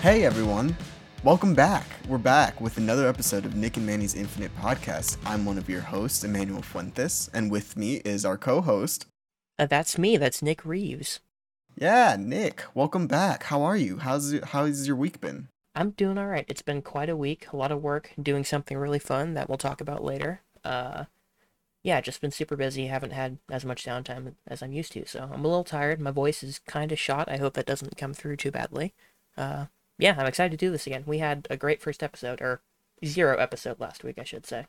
Hey everyone, welcome back. We're back with another episode of Nick and Manny's Infinite Podcast. I'm one of your hosts, Emmanuel Fuentes, and with me is our co-host. Uh, that's me. That's Nick Reeves. Yeah, Nick, welcome back. How are you? How's how's your week been? I'm doing all right. It's been quite a week, a lot of work, doing something really fun that we'll talk about later. Uh, yeah, just been super busy. Haven't had as much downtime as I'm used to, so I'm a little tired. My voice is kind of shot. I hope that doesn't come through too badly. Uh, yeah, I'm excited to do this again. We had a great first episode, or zero episode last week, I should say.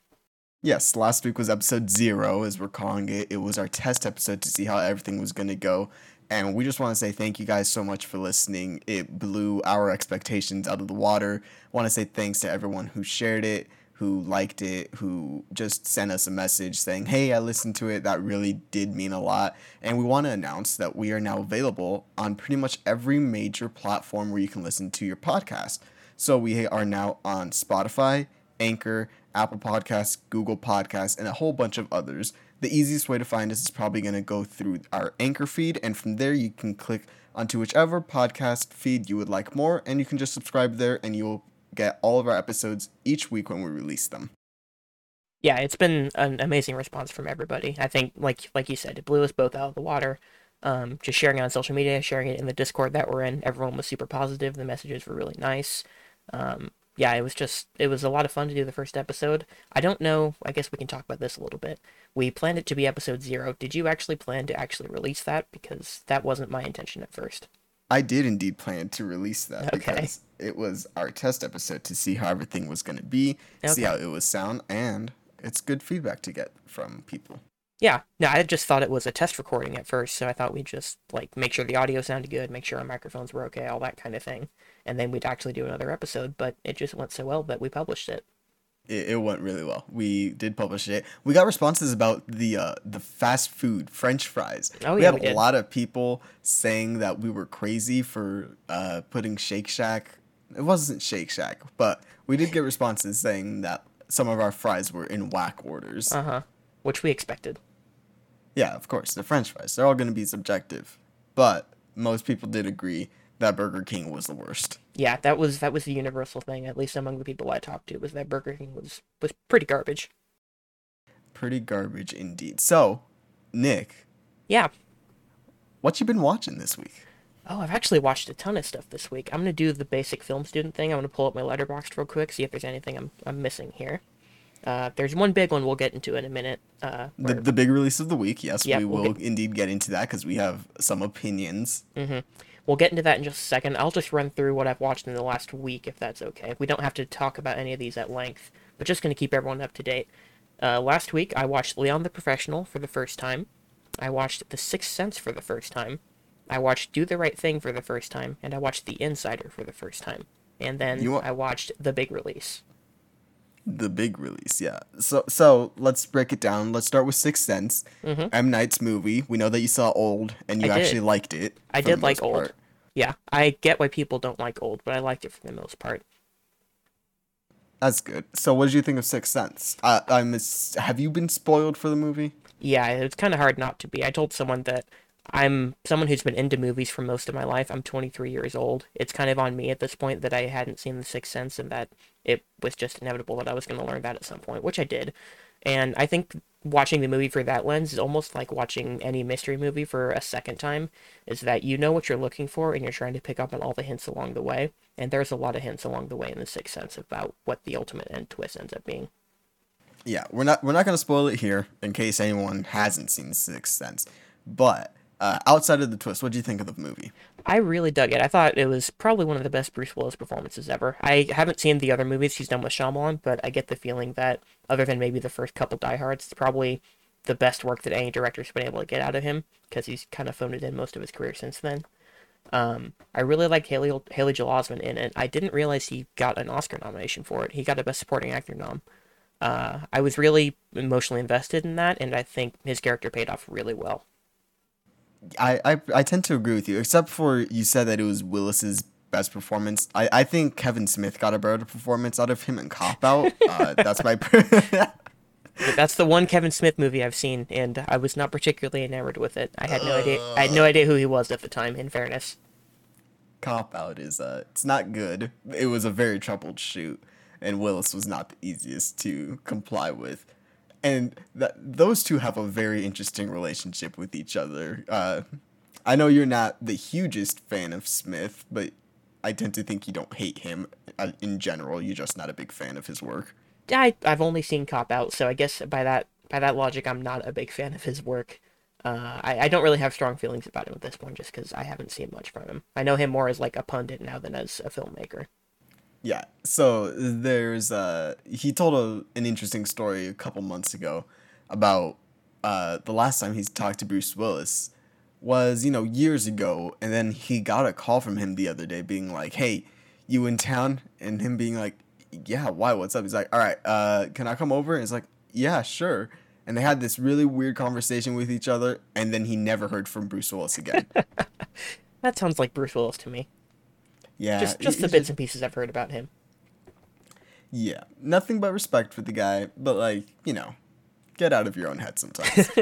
Yes, last week was episode zero, as we're calling it. It was our test episode to see how everything was going to go. And we just want to say thank you guys so much for listening. It blew our expectations out of the water. Want to say thanks to everyone who shared it, who liked it, who just sent us a message saying, hey, I listened to it. That really did mean a lot. And we want to announce that we are now available on pretty much every major platform where you can listen to your podcast. So we are now on Spotify, Anchor, Apple Podcasts, Google Podcasts, and a whole bunch of others. The easiest way to find us is probably going to go through our Anchor feed, and from there you can click onto whichever podcast feed you would like more, and you can just subscribe there, and you'll get all of our episodes each week when we release them. Yeah, it's been an amazing response from everybody. I think, like like you said, it blew us both out of the water. Um, just sharing it on social media, sharing it in the Discord that we're in, everyone was super positive. The messages were really nice. Um, yeah, it was just it was a lot of fun to do the first episode. I don't know. I guess we can talk about this a little bit. We planned it to be episode zero. Did you actually plan to actually release that? Because that wasn't my intention at first. I did indeed plan to release that Okay. because it was our test episode to see how everything was going to be, see how it was sound, and it's good feedback to get from people. Yeah, no, I just thought it was a test recording at first, so I thought we'd just like make sure the audio sounded good, make sure our microphones were okay, all that kind of thing, and then we'd actually do another episode. But it just went so well that we published it. It, it went really well. We did publish it. We got responses about the uh, the fast food French fries. Oh, we yeah, had we a lot of people saying that we were crazy for uh, putting Shake Shack. It wasn't Shake Shack, but we did get responses saying that some of our fries were in whack orders. Uh huh. Which we expected. Yeah, of course, the French fries. They're all going to be subjective, but most people did agree that Burger King was the worst. Yeah, that was that was the universal thing, at least among the people I talked to, was that Burger King was was pretty garbage. Pretty garbage indeed. So, Nick, Yeah. what you been watching this week? Oh, I've actually watched a ton of stuff this week. I'm gonna do the basic film student thing. I'm gonna pull up my Letterboxd real quick, see if there's anything I'm I'm missing here. Uh, there's one big one we'll get into in a minute. Uh, The, where- the big release of the week, yes, Yeah, we we'll get- indeed get into that because we have some opinions. We'll get into that in just a second. I'll just run through what I've watched in the last week, if that's okay. We don't have to talk about any of these at length, but just going to keep everyone up to date. Uh, last week, I watched Leon the Professional for the first time. I watched The Sixth Sense for the first time. I watched Do the Right Thing for the first time, and I watched The Insider for the first time. And then You I watched The Big Release. The big release, yeah. So so let's break it down. Let's start with Sixth Sense, M Night's movie. We know that you saw Old and you Mm-hmm. Did. actually liked it. I did like Old. part. Yeah, I get why people don't like Old, but I liked it for the most part. That's good. So what did you think of Sixth Sense? Uh, I'm. Have you been spoiled for the movie? Yeah, it's kind of hard not to be. I told someone that I'm someone who's been into movies for most of my life. I'm 23 years old. It's kind of on me at this point that I hadn't seen The Sixth Sense and that it was just inevitable that I was going to learn that at some point, which I did. And I think watching the movie for that lens is almost like watching any mystery movie for a second time, is that you know what you're looking for and you're trying to pick up on all the hints along the way. And there's a lot of hints along the way in The Sixth Sense about what the ultimate end twist ends up being. Yeah, we're not we're not gonna spoil it here in case anyone hasn't seen Sixth Sense. But uh, outside of the twist, what do you think of the movie? I really dug it. I thought it was probably one of the best Bruce Willis performances ever. I haven't seen the other movies he's done with Shyamalan, but I get the feeling that, other than maybe the first couple Die Hards, it's probably the best work that any director's been able to get out of him because he's kind of phoned it in most of his career since then. Um, I really liked Haley Haley Joel Osment in it. I didn't realize he got an Oscar nomination for it. He got a Best Supporting Actor nom. Uh, I was really emotionally invested in that, and I think his character paid off really well. I, I I tend to agree with you, except for you said that it was Willis's best performance. I, I think Kevin Smith got a better performance out of him in Cop Out. Uh, that's my. Per- That's the one Kevin Smith movie I've seen, and I was not particularly enamored with it. I had no idea. I had no idea who he was at the time. In fairness, Cop Out is uh, it's not good. It was a very troubled shoot, and Willis was not the easiest to comply with. And that those two have a very interesting relationship with each other. Uh, I know you're not the hugest fan of Smith, but I tend to think you don't hate him uh, in general. You're just not a big fan of his work. I I've only seen Cop Out, so I guess by that by that logic, I'm not a big fan of his work. Uh, I, I don't really have strong feelings about him at this point, just because I haven't seen much from him. I know him more as like a pundit now than as a filmmaker. Yeah. So there's uh he told a, an interesting story a couple months ago about uh the last time he's talked to Bruce Willis was, you know, years ago and then he got a call from him the other day being like, "Hey, you in town?" and him being like, "Yeah, why? What's up?" He's like, "All right, uh can I come over?" And he's like, "Yeah, sure." And they had this really weird conversation with each other and then he never heard from Bruce Willis again. That sounds like Bruce Willis to me. Yeah. Just just the bits and pieces I've heard about him. Yeah, nothing but respect for the guy, but like, you know, get out of your own head sometimes.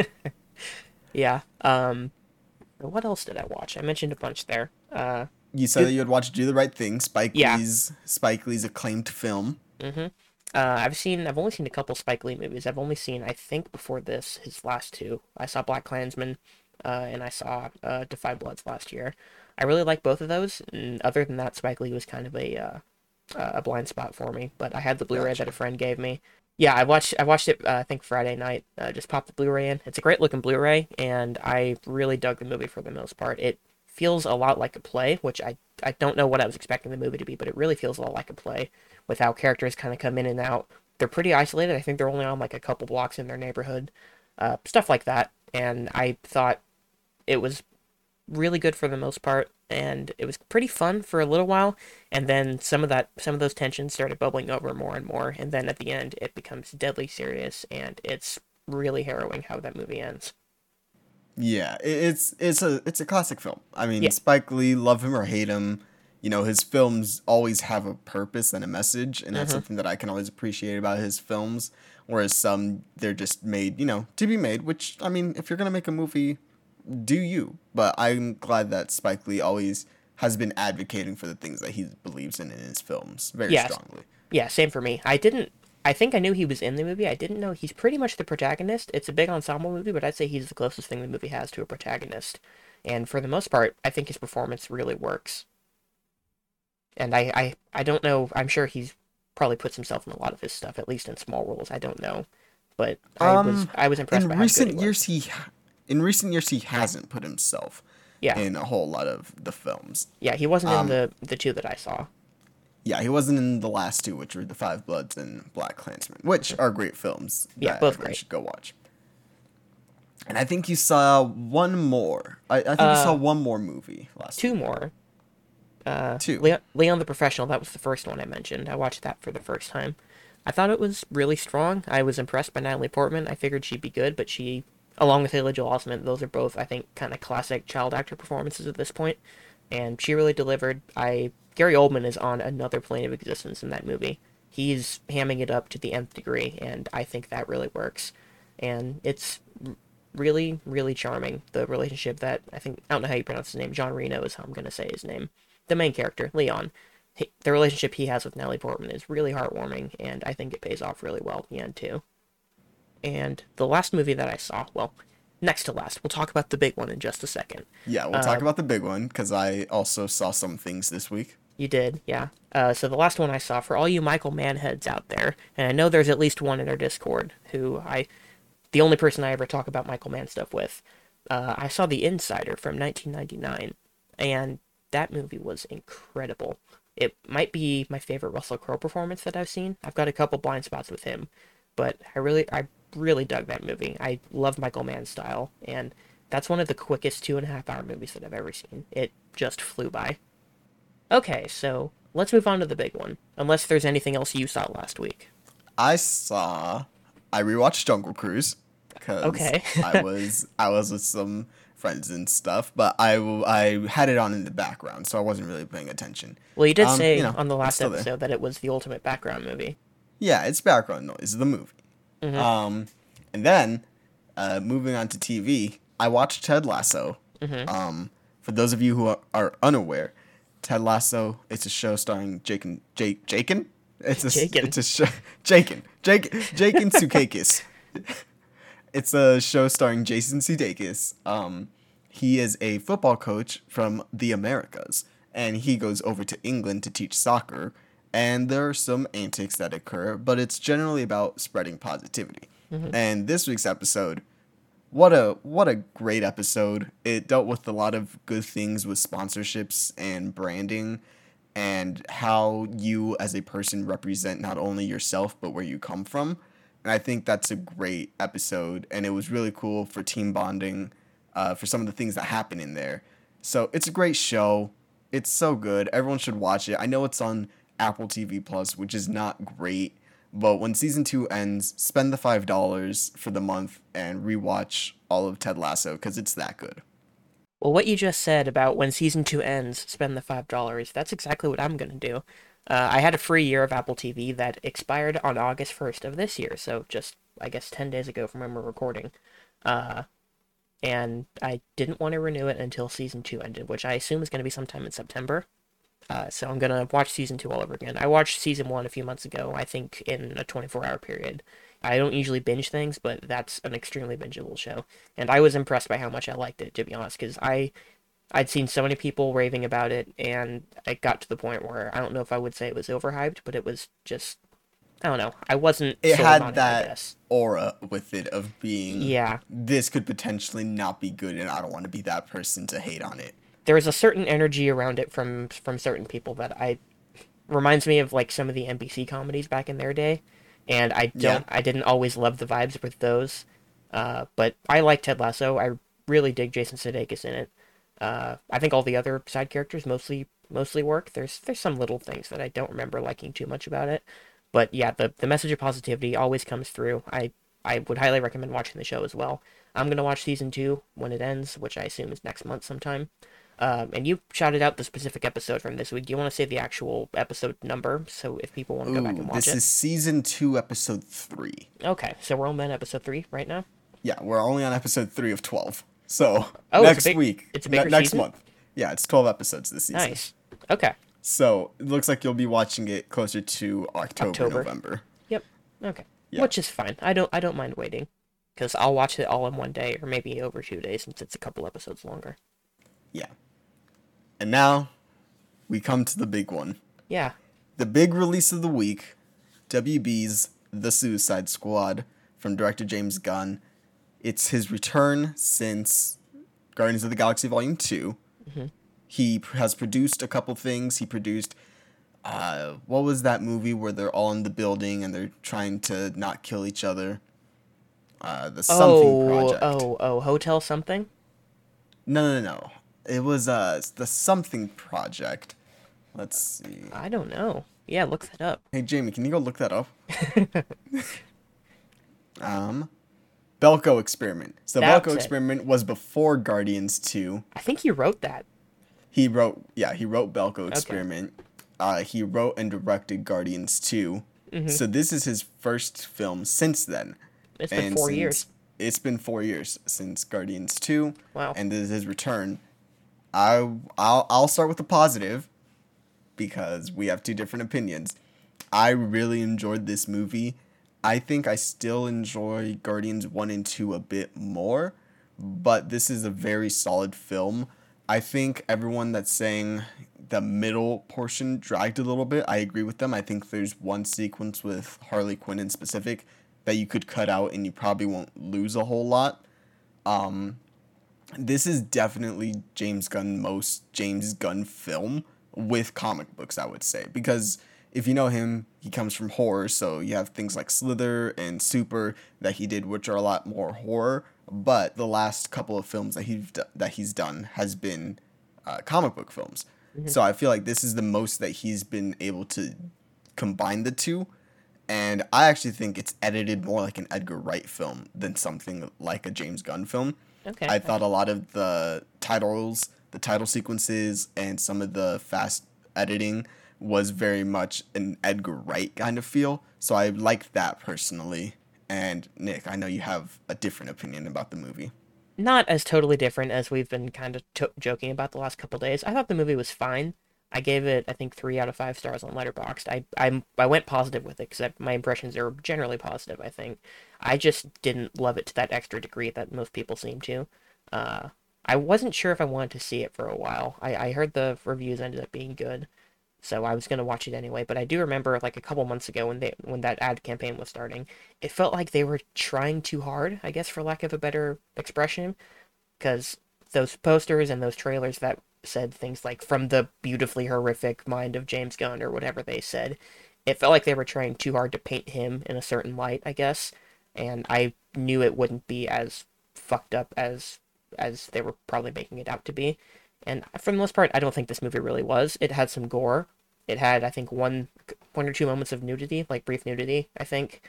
Yeah. Um, what else did I watch? I mentioned a bunch there. Uh, you said that you had watched Do the Right Thing, Spike Yeah. Lee's Spike Lee's acclaimed film. mm-hmm. Uh, I've seen. I've only seen a couple Spike Lee movies. I've only seen, I think, before this, his last two. I saw BlacKkKlansman, uh, and I saw uh, Da 5 Bloods last year. I really like both of those. And other than that, Spike Lee was kind of a uh, a blind spot for me. But I had the Blu-ray Gotcha. that a friend gave me. Yeah, I watched. I watched it. Uh, I think Friday night. Uh, just popped the Blu-ray in. It's a great looking Blu-ray, and I really dug the movie for the most part. It feels a lot like a play, which I I don't know what I was expecting the movie to be, but it really feels a lot like a play with how characters kind of come in and out. They're pretty isolated. I think they're only on like a couple blocks in their neighborhood, uh, stuff like that. And I thought it was really good for the most part, and it was pretty fun for a little while. And then some of that, some of those tensions started bubbling over more and more. And then at the end, it becomes deadly serious, and it's really harrowing how that movie ends. Yeah, it's it's a it's a classic film. I mean, Yeah. Spike Lee, love him or hate him, you know, his films always have a purpose and a message, and that's Mhm. something that I can always appreciate about his films. Whereas some, they're just made, you know, to be made. Which I mean, if you're gonna make a movie, do you? But I'm glad that Spike Lee always has been advocating for the things that he believes in in his films very Yes. strongly. Yeah, same for me. I didn't. I think I knew he was in the movie. I didn't know he's pretty much the protagonist. It's a big ensemble movie, but I'd say he's the closest thing the movie has to a protagonist. And for the most part, I think his performance really works. And I, I, I don't know. I'm sure he's probably puts himself in a lot of his stuff, at least in small roles. I don't know, but I was Um, I was impressed In by how good he recent was. years, he in recent years he hasn't put himself Yeah, in a whole lot of the films. yeah, he wasn't um, in the the two that I saw. Yeah, he wasn't in the last two, which were The Five Bloods and BlacKkKlansman, which are great films. Yeah, that both everyone great. should go watch. And I think you saw one more. I, I think you saw Uh, one more movie last. Two more. Uh, Two. Leon, Leon the Professional. That was the first one I mentioned. I watched that for the first time. I thought it was really strong. I was impressed by Natalie Portman. I figured she'd be good, but she, along with Haley Joel Osment, those are both I think kind of classic child actor performances at this point, and she really delivered. I Gary Oldman is on another plane of existence in that movie. He's hamming it up to the nth degree, and I think that really works. And it's really, really charming. The relationship that I think I don't know how you pronounce his name. John Reno is how I'm gonna say his name. The main character, Leon. He, the relationship he has with Natalie Portman is really heartwarming, and I think it pays off really well at the end too. And the last movie that I saw, well, next to last, we'll talk about the big one in just a second. Yeah, we'll talk uh, about the big one because I also saw some things this week. You did, yeah. Uh, so the last one I saw for all you Michael Mann heads out there, and I know there's at least one in our Discord who I, the only person I ever talk about Michael Mann stuff with. Uh, I saw The Insider from 1999, and that movie was incredible. It might be my favorite Russell Crowe performance that I've seen. I've got a couple blind spots with him, but I really, I really dug that movie. I love Michael Mann's style, and that's one of the quickest two and a half hour movies that I've ever seen. It just flew by. Okay, so let's move on to the big one. Unless there's anything else you saw last week. I saw. I rewatched Jungle Cruise because Okay. I was I was with some friends and stuff, but I I had it on in the background, so I wasn't really paying attention. Well, you did Um, say you know, on the last still there. episode that it was the ultimate background movie. Yeah, it's background noise. The movie. Mhm. Um, And then, uh, moving on to TV, I watched Ted Lasso. Mm-hmm. Um, for those of you who are, are unaware, Ted Lasso it's a show starring Jaken Jake Jaken. It's a Jaken. it's a show Jaken Jake Jaken Sudeikis. it's a show starring Jason Sudeikis. Um, he is a football coach from the Americas, and he goes over to England to teach soccer. And there are some antics that occur, but it's generally about spreading positivity. Mm-hmm. And this week's episode, what a what a great episode. It dealt with a lot of good things with sponsorships and branding and how you as a person represent not only yourself but where you come from. And I think that's a great episode and it was really cool for team bonding uh, for some of the things that happen in there. So it's a great show. It's so good. Everyone should watch it. I know it's on Apple TV Plus, which is not great, but when season two ends, spend the five dollars for the month and rewatch all of Ted Lasso because it's that good. Well, what you just said about when season two ends, spend the five dollars. That's exactly what I'm gonna do. Uh, I had a free year of Apple TV that expired on August first of this year, so just I guess ten days ago from when we're recording. Uh, and I didn't want to renew it until season two ended, which I assume is going to be sometime in September. Uh, so I'm gonna watch season two all over again. I watched season one a few months ago, I think in a 24 hour period. I don't usually binge things, but that's an extremely bingeable show, and I was impressed by how much I liked it, to be honest, because I I'd seen so many people raving about it, and it got to the point where I don't know if I would say it was overhyped, but it was just I don't know. I wasn't. It had that guess. aura with it of being Yeah, this could potentially not be good and I don't want to be that person to hate on it. There was a certain energy around it from from certain people that I reminds me of like some of the NBC comedies back in their day, and I don't I didn't always love the vibes with those, uh, but I like Ted Lasso. I really dig Jason Sudeikis in it. Uh, I think all the other side characters mostly mostly work. There's there's some little things that I don't remember liking too much about it, but yeah, the the message of positivity always comes through. I I would highly recommend watching the show as well. I'm gonna watch season two when it ends, which I assume is next month sometime. Um, and you shouted out the specific episode from this week. Do you want to say the actual episode number so if people want to go back and watch it. this is season two, episode three. Okay, so we're only on episode three right now. Yeah, we're only on episode three of twelve. So Oh, it's next big- week, it's ne- next season? month. Yeah, it's twelve episodes this season. Nice. Okay. So it looks like you'll be watching it closer to October, October. November. Yep. Okay. Yeah. Which is fine. I don't I don't mind waiting, because I'll watch it all in one day or maybe over two days since it's a couple episodes longer. Yeah. And now we come to the big one. Yeah. The big release of the week, WB's The Suicide Squad from director James Gunn. It's his return since Guardians of the Galaxy Volume 2. He has produced a couple things. He produced, uh, what was that movie where they're all in the building and they're trying to not kill each other? Uh, the Something oh Project. oh oh hotel something. No, no, no. It was uh, the Something Project. Let's see. I don't know. Yeah, look that up. Hey Jamie, can you go look that up? um, Belko experiment. So the That's Belko it. experiment was before Guardians Two. I think you wrote that. He wrote, yeah, he wrote Belko experiment. Uh, he wrote and directed Guardians 2 Mm-hmm. So this is his first film since then. It's been four years. It's been four years since Guardians Two. Wow. And this is his return. I I'll I'll start with the positive because we have two different opinions. I really enjoyed this movie. I think I still enjoy Guardians 1 and 2 a bit more, but this is a very solid film. I think everyone that's saying the middle portion dragged a little bit, I agree with them. I think there's one sequence with Harley Quinn in specific that you could cut out and you probably won't lose a whole lot. Um, this is definitely James Gunn most James Gunn film with comic books, I would say, because if you know him, he comes from horror, so you have things like Slither and Super that he did, which are a lot more horror. But the last couple of films that he's d- that he's done has been uh, comic book films. So I feel like this is the most that he's been able to combine the two. And I actually think it's edited more like an Edgar Wright film than something like a James Gunn film. Okay. I thought a lot of the titles, the title sequences, and some of the fast editing was very much an Edgar Wright kind of feel. So I liked that personally. And Nick, I know you have a different opinion about the movie. Not as totally different as we've been kind of to- joking about the last couple days. I thought the movie was fine. I gave it, I think, three out of five stars on Letterboxd. I I, I went positive with it because my impressions are generally positive. I think I just didn't love it to that extra degree that most people seem to. Uh, I wasn't sure if I wanted to see it for a while. I, I heard the reviews ended up being good, so I was gonna watch it anyway. But I do remember like a couple months ago when they when that ad campaign was starting, it felt like they were trying too hard. I guess for lack of a better expression, because those posters and those trailers that said things like from the beautifully horrific mind of James Gunn or whatever they said. It felt like they were trying too hard to paint him in a certain light, I guess, and I knew it wouldn't be as fucked up as as they were probably making it out to be. And for the most part, I don't think this movie really was. It had some gore. It had, I think, one one or two moments of nudity, like brief nudity, I think.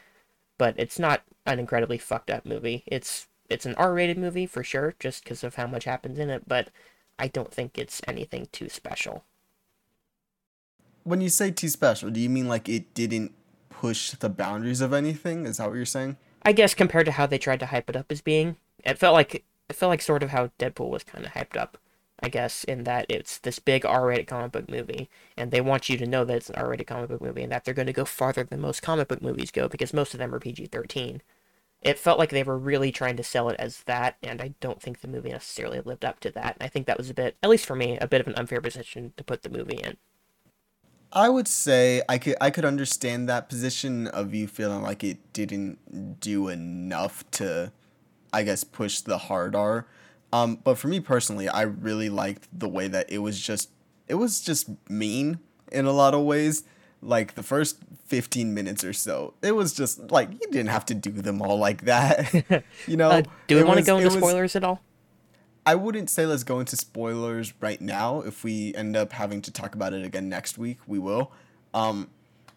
But it's not an incredibly fucked up movie. It's it's an R-rated movie for sure, just because of how much happens in it. But I don't think it's anything too special. When you say too special, do you mean like it didn't push the boundaries of anything? Is that what you're saying? I guess compared to how they tried to hype it up as being, it felt like it felt like sort of how Deadpool was kind of hyped up. I guess in that it's this big R-rated comic book movie, and they want you to know that it's an R-rated comic book movie, and that they're going to go farther than most comic book movies go because most of them are PG-13 it felt like they were really trying to sell it as that, and I don't think the movie necessarily lived up to that. And I think that was a bit, at least for me, a bit of an unfair position to put the movie in. I would say I could I could understand that position of you feeling like it didn't do enough to, I guess, push the hard R. Um, but for me personally, I really liked the way that it was just it was just mean in a lot of ways like the first 15 minutes or so it was just like you didn't have to do them all like that you know? Uh, do we want to go into spoilers at all? I wouldn't say let's go into spoilers right now. If we end up having to talk about it again next week we will. Um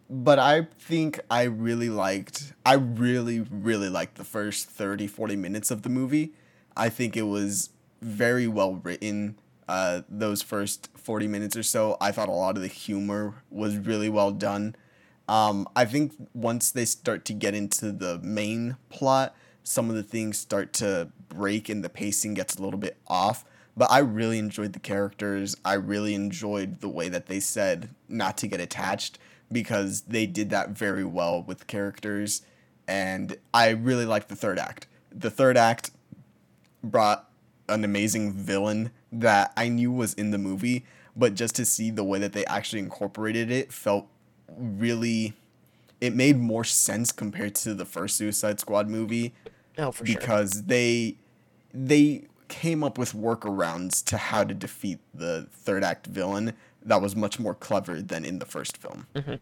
but i think i really liked i really really liked the first 30 40 minutes of the movie. I think it was very well written uh, those first 40 minutes or so, I thought a lot of the humor was really well done. Um, I think once they start to get into the main plot, some of the things start to break and the pacing gets a little bit off. But I really enjoyed the characters. I really enjoyed the way that they said not to get attached because they did that very well with characters. And I really liked the third act. The third act brought an amazing villain that I knew was in the movie, but just to see the way that they actually incorporated it felt really it made more sense compared to the first Suicide Squad movie. Oh, for sure. because sure. they they came up with workarounds to how to defeat the third act villain that was much more clever than in the first film. Mm-hmm.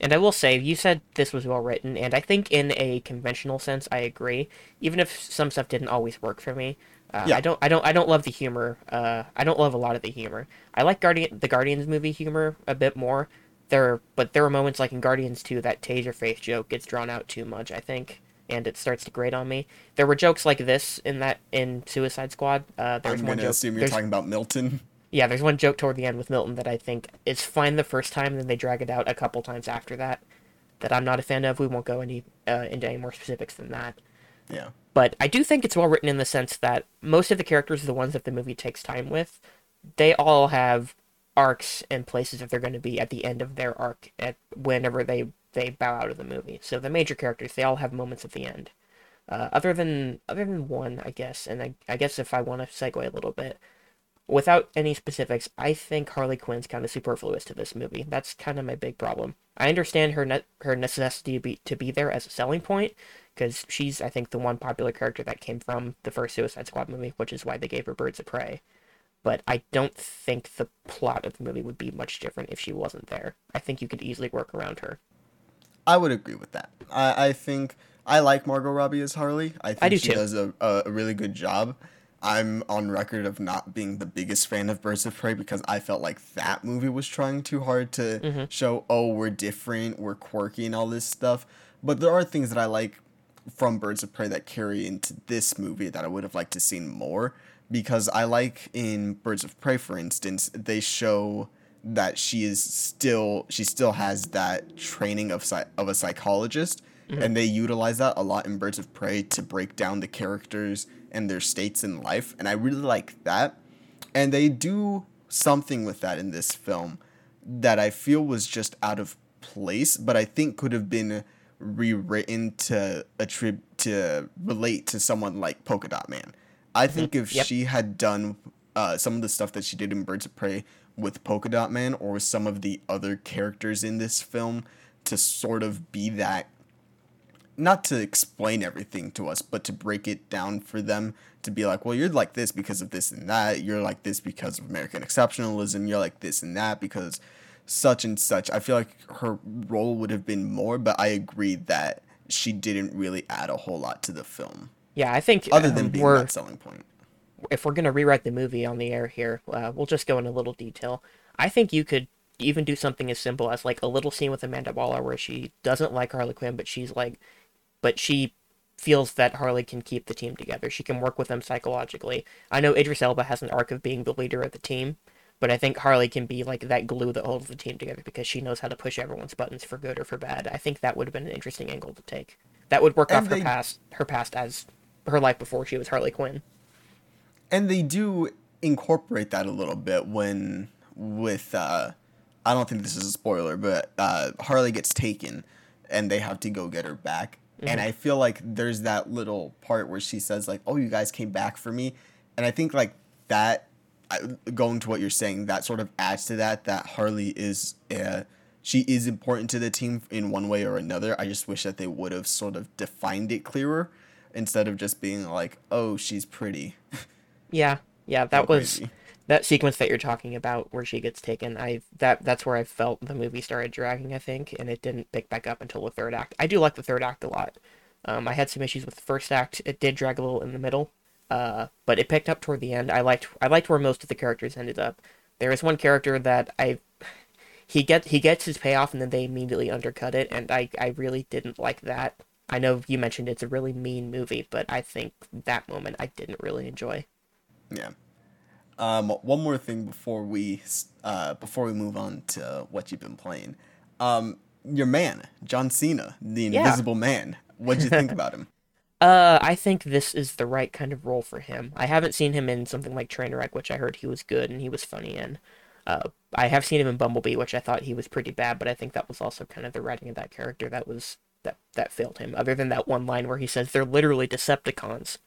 And I will say, you said this was well written, and I think in a conventional sense, I agree. Even if some stuff didn't always work for me, uh, yeah. I don't, I don't, I don't love the humor. Uh, I don't love a lot of the humor. I like Guardian, the Guardians movie humor a bit more. There, but there are moments like in Guardians 2 that Taserface joke gets drawn out too much. I think, and it starts to grate on me. There were jokes like this in that in Suicide Squad. Uh, there's I'm one gonna joke, assume you're talking about Milton. Yeah, there's one joke toward the end with Milton that I think is fine the first time, then they drag it out a couple times after that. That I'm not a fan of. We won't go any uh, into any more specifics than that. Yeah. But I do think it's well written in the sense that most of the characters are the ones that the movie takes time with. They all have arcs and places that they're going to be at the end of their arc at whenever they they bow out of the movie. So the major characters, they all have moments at the end. Uh, other than other than one, I guess, and I, I guess if I want to segue a little bit, without any specifics, I think Harley Quinn's kind of superfluous to this movie. That's kind of my big problem. I understand her ne- her necessity to be to be there as a selling point, because she's I think the one popular character that came from the first Suicide Squad movie, which is why they gave her Birds of Prey. But I don't think the plot of the movie would be much different if she wasn't there. I think you could easily work around her. I would agree with that. I, I think I like Margot Robbie as Harley. I think I do she too. does a, a really good job. I'm on record of not being the biggest fan of Birds of Prey because I felt like that movie was trying too hard to mm-hmm. show, oh, we're different, we're quirky, and all this stuff. But there are things that I like from Birds of Prey that carry into this movie that I would have liked to seen more because I like in Birds of Prey for instance they show that she is still she still has that training of of a psychologist Mm-hmm. And they utilize that a lot in Birds of Prey to break down the characters and their states in life. And I really like that. And they do something with that in this film that I feel was just out of place, but I think could have been rewritten to attribute to relate to someone like Polka Dot Man. I think mm-hmm. if yep. she had done uh, some of the stuff that she did in Birds of Prey with Polka Dot Man or some of the other characters in this film to sort of be that not to explain everything to us, but to break it down for them to be like, well, you're like this because of this and that. You're like this because of American exceptionalism. You're like this and that because such and such. I feel like her role would have been more, but I agree that she didn't really add a whole lot to the film. Yeah, I think other than um, being that selling point. If we're gonna rewrite the movie on the air here, uh, we'll just go in a little detail. I think you could even do something as simple as like a little scene with Amanda Waller where she doesn't like Harley Quinn, but she's like, but she feels that Harley can keep the team together. She can work with them psychologically. I know Idris Elba has an arc of being the leader of the team, but I think Harley can be like that glue that holds the team together because she knows how to push everyone's buttons for good or for bad. I think that would have been an interesting angle to take. That would work and off they, her past, her past as her life before she was Harley Quinn. And they do incorporate that a little bit when with uh I don't think this is a spoiler, but uh Harley gets taken and they have to go get her back. Mm-hmm. And I feel like there's that little part where she says like, "Oh, you guys came back for me." And I think like that going to what you're saying, that sort of adds to that. That Harley is, uh, she is important to the team in one way or another. I just wish that they would have sort of defined it clearer instead of just being like, "Oh, she's pretty." Yeah, yeah, that was crazy. that sequence that you're talking about where she gets taken. I that that's where I felt the movie started dragging. I think, and it didn't pick back up until the third act. I do like the third act a lot. Um, I had some issues with the first act. It did drag a little in the middle, uh, but it picked up toward the end. I liked I liked where most of the characters ended up. There is one character that I he get he gets his payoff and then they immediately undercut it, and I I really didn't like that. I know you mentioned it's a really mean movie, but I think that moment I didn't really enjoy. Yeah. Um, one more thing before we uh, before we move on to what you've been playing. Um, your man, John Cena, the Invisible yeah. Man. What'd you think about him? Uh, I think this is the right kind of role for him. I haven't seen him in something like Trainwreck, which I heard he was good and he was funny in. Uh, I have seen him in Bumblebee, which I thought he was pretty bad, but I think that was also kind of the writing of that character that was that that failed him. Other than that one line where he says they're literally Decepticons.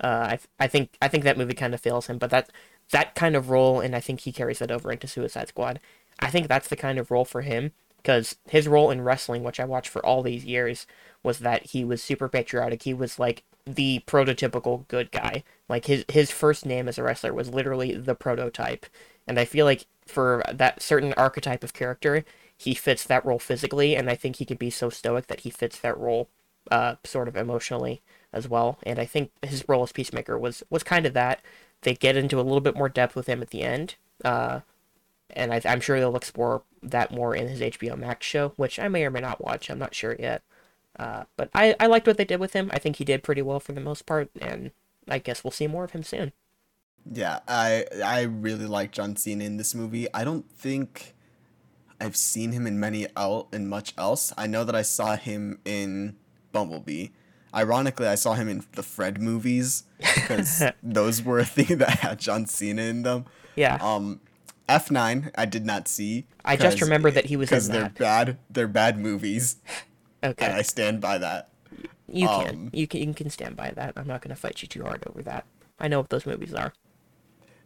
Uh, I I think I think that movie kind of fails him, but that that kind of role, and I think he carries that over into Suicide Squad. I think that's the kind of role for him because his role in wrestling, which I watched for all these years, was that he was super patriotic. He was like the prototypical good guy. Like his his first name as a wrestler was literally the prototype. And I feel like for that certain archetype of character, he fits that role physically, and I think he could be so stoic that he fits that role uh, sort of emotionally as well. And I think his role as Peacemaker was was kind of that. They get into a little bit more depth with him at the end, uh, and I, am sure they'll explore that more in his HBO Max show, which I may or may not watch. I'm not sure yet. Uh, but I, I liked what they did with him. I think he did pretty well for the most part, and I guess we'll see more of him soon. Yeah, I I really like John Cena in this movie. I don't think I've seen him in many el- in much else. I know that I saw him in Bumblebee. Ironically, I saw him in the Fred movies because those were a thing that had John Cena in them. Yeah. Um, F nine I did not see. I just remember that he was because they're bad. They're bad movies. Okay. And I stand by that. You um, can. You can. You can stand by that. I'm not going to fight you too hard over that. I know what those movies are.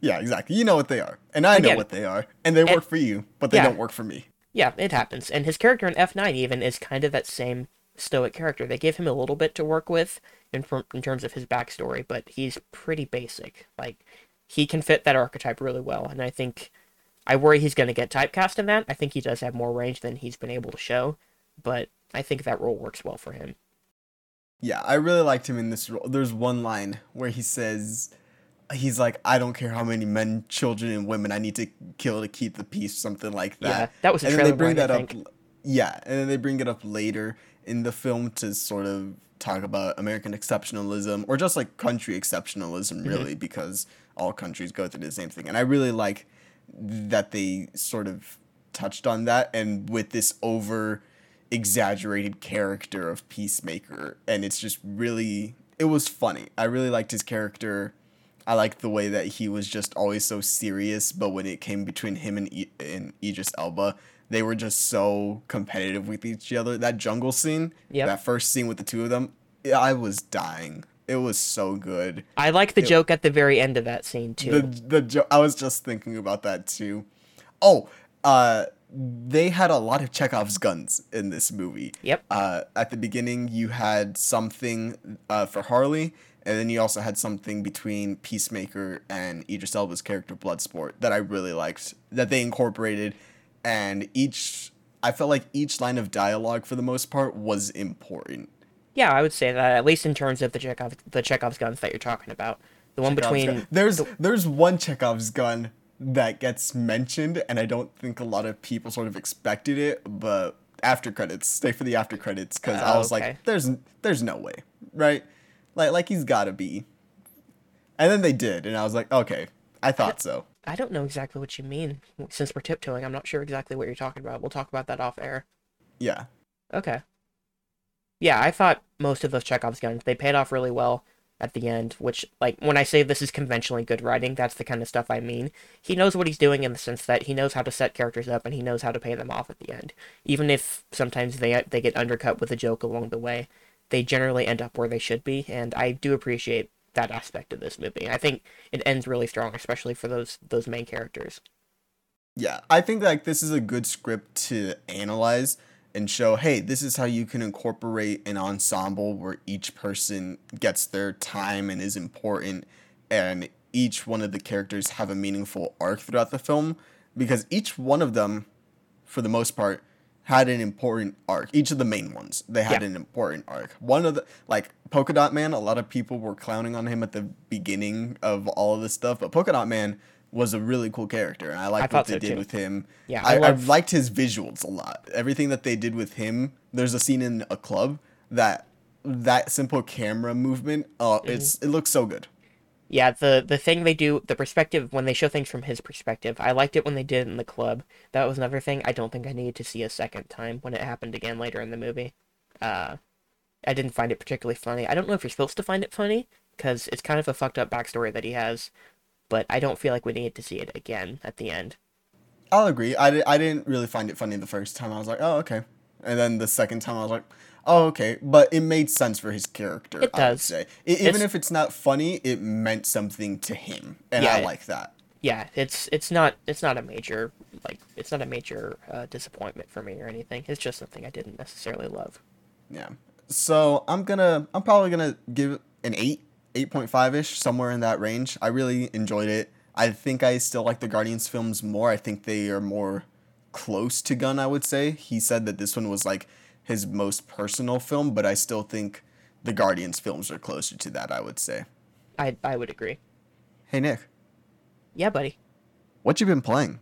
Yeah, exactly. You know what they are, and I know what they are, and they and, work for you, but they yeah, don't work for me. Yeah, it happens. And his character in F9 even is kind of that same stoic character. They give him a little bit to work with in in terms of his backstory, but he's pretty basic. Like he can fit that archetype really well, and I think I worry he's going to get typecast in that. I think he does have more range than he's been able to show, but I think that role works well for him. Yeah, I really liked him in this role. There's one line where he says, he's like, I don't care how many men, children, and women I need to kill to keep the peace, something like that. Yeah, that was a and. Then they bring line, that up. Yeah, and then they bring it up later in the film to sort of talk about American exceptionalism or just like country exceptionalism, mm-hmm. really, mm-hmm. because all countries go through the same thing. And I really like that they sort of touched on that, and with this over exaggerated character of Peacemaker, and it's just really it was funny. I really liked his character. I liked the way that he was just always so serious, but when it came between him and, e- and Idris Elba, they were just so competitive with each other. That jungle scene, Yep. that first scene with the two of them, I was dying. It was so good. I like the joke at the very end of that scene too. The the jo- I was just thinking about that too. Oh, uh, they had a lot of Chekhov's guns in this movie. Yep. Uh, at the beginning, you had something uh, for Harley, and then you also had something between Peacemaker and Idris Elba's character Bloodsport that I really liked that they incorporated, and each I felt like each line of dialogue for the most part was important. Yeah, I would say that at least in terms of the Chekhov the Chekhov's guns that you're talking about. The one Chekhov's between gun. there's there's one Chekhov's gun that gets mentioned, and I don't think a lot of people sort of expected it, but after credits, stay for the after credits because I Oh, was okay. like, there's there's no way, right? Like like he's got to be. And then they did, and I was like, okay, I thought so. I don't know exactly what you mean. Since we're tiptoeing, I'm not sure exactly what you're talking about. We'll talk about that off air. Yeah, Okay. Yeah, I thought most of those Chekhov's guns they paid off really well at the end. Which, like, when I say this is conventionally good writing, that's the kind of stuff I mean. He knows what he's doing in the sense that he knows how to set characters up and he knows how to pay them off at the end. Even if sometimes they they get undercut with a joke along the way, they generally end up where they should be. And I do appreciate that aspect of this movie. I think it ends really strong, especially for those those main characters. yeah. I think like this is a good script to analyze and show, hey, this is how you can incorporate an ensemble where each person gets their time and is important, and each one of the characters have a meaningful arc throughout the film because each one of them, for the most part, had an important arc. Each of the main ones, they had Yeah. an important arc. One of the like Polka Dot Man, a lot of people were clowning on him at the beginning of all of this stuff, but Polka Dot Man was a really cool character, and I liked what they so, did too. with him. Yeah, I I, I, liked his visuals a lot. Everything that they did with him. There's a scene in a club that that simple camera movement. Uh, Mm-hmm. it's it looks so good. Yeah, the the thing they do, the perspective when they show things from his perspective, I liked it when they did it in the club. That was another thing I don't think I needed to see a second time when it happened again later in the movie. Uh, I didn't find it particularly funny. I don't know if you're supposed to find it funny because it's kind of a fucked up backstory that he has, but I don't feel like we needed to see it again at the end. I'll agree. I, di- I didn't really find it funny the first time. I was like, oh okay, and then the second time I was like, oh okay. But it made sense for his character. It I would does. say I- even if it's not funny, it meant something to him, and Yeah, I like that. Yeah, it's it's not it's not a major like it's not a major uh, disappointment for me or anything. It's just something I didn't necessarily love. Yeah. So I'm gonna I'm probably gonna give it an eight, eight point five ish, somewhere in that range. I really enjoyed it. I think I still like the Guardians films more. I think they are more close to Gunn, I would say. He said that this one was like his most personal film, but I still think the Guardians films are closer to that, I would say. I I would agree. Hey Nick, Yeah, buddy. what you been playing?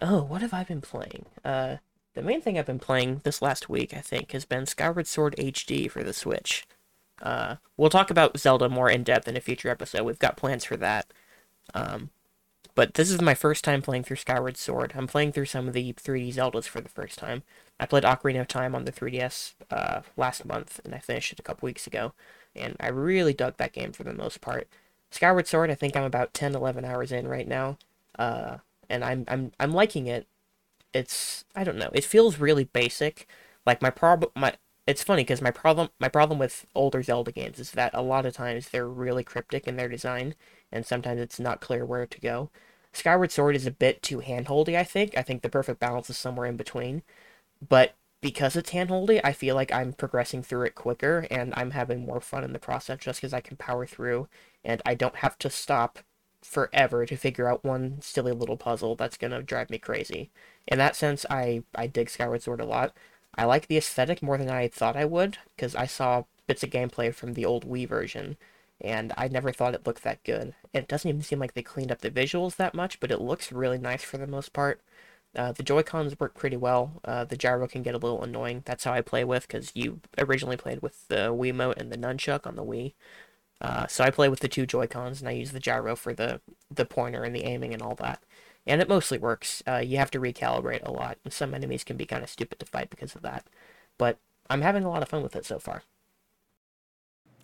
Oh, what have I been playing? Uh, the main thing I've been playing this last week, I think, has been Skyward Sword HD for the Switch. Uh, we'll talk about Zelda more in depth in a future episode. We've got plans for that. Um, but this is my first time playing through Skyward Sword. I'm playing through some of the 3D Zeldas for the first time. I played Ocarina of Time on the 3DS uh, last month, and I finished it a couple weeks ago. And I really dug that game for the most part. Skyward Sword, I think I'm about 10, 11 hours in right now. Uh, and I'm I'm I'm liking it. It's I don't know. It feels really basic. Like my problem my it's funny because my problem my problem with older Zelda games is that a lot of times they're really cryptic in their design and sometimes it's not clear where to go. Skyward Sword is a bit too handholdy, I think. I think the perfect balance is somewhere in between. But because it's handholdy, I feel like I'm progressing through it quicker and I'm having more fun in the process just because I can power through and I don't have to stop forever to figure out one silly little puzzle that's gonna drive me crazy. In that sense, I I dig Skyward Sword a lot. I like the aesthetic more than I thought I would because I saw bits of gameplay from the old Wii version, and I never thought it looked that good. And It doesn't even seem like they cleaned up the visuals that much, but it looks really nice for the most part. Uh, the Joy Cons work pretty well. Uh, the gyro can get a little annoying. That's how I play with because you originally played with the Wiimote and the nunchuck on the Wii. Uh, so I play with the two Joy Cons and I use the gyro for the the pointer and the aiming and all that. And it mostly works. Uh, you have to recalibrate a lot, and some enemies can be kind of stupid to fight because of that. but I'm having a lot of fun with it so far.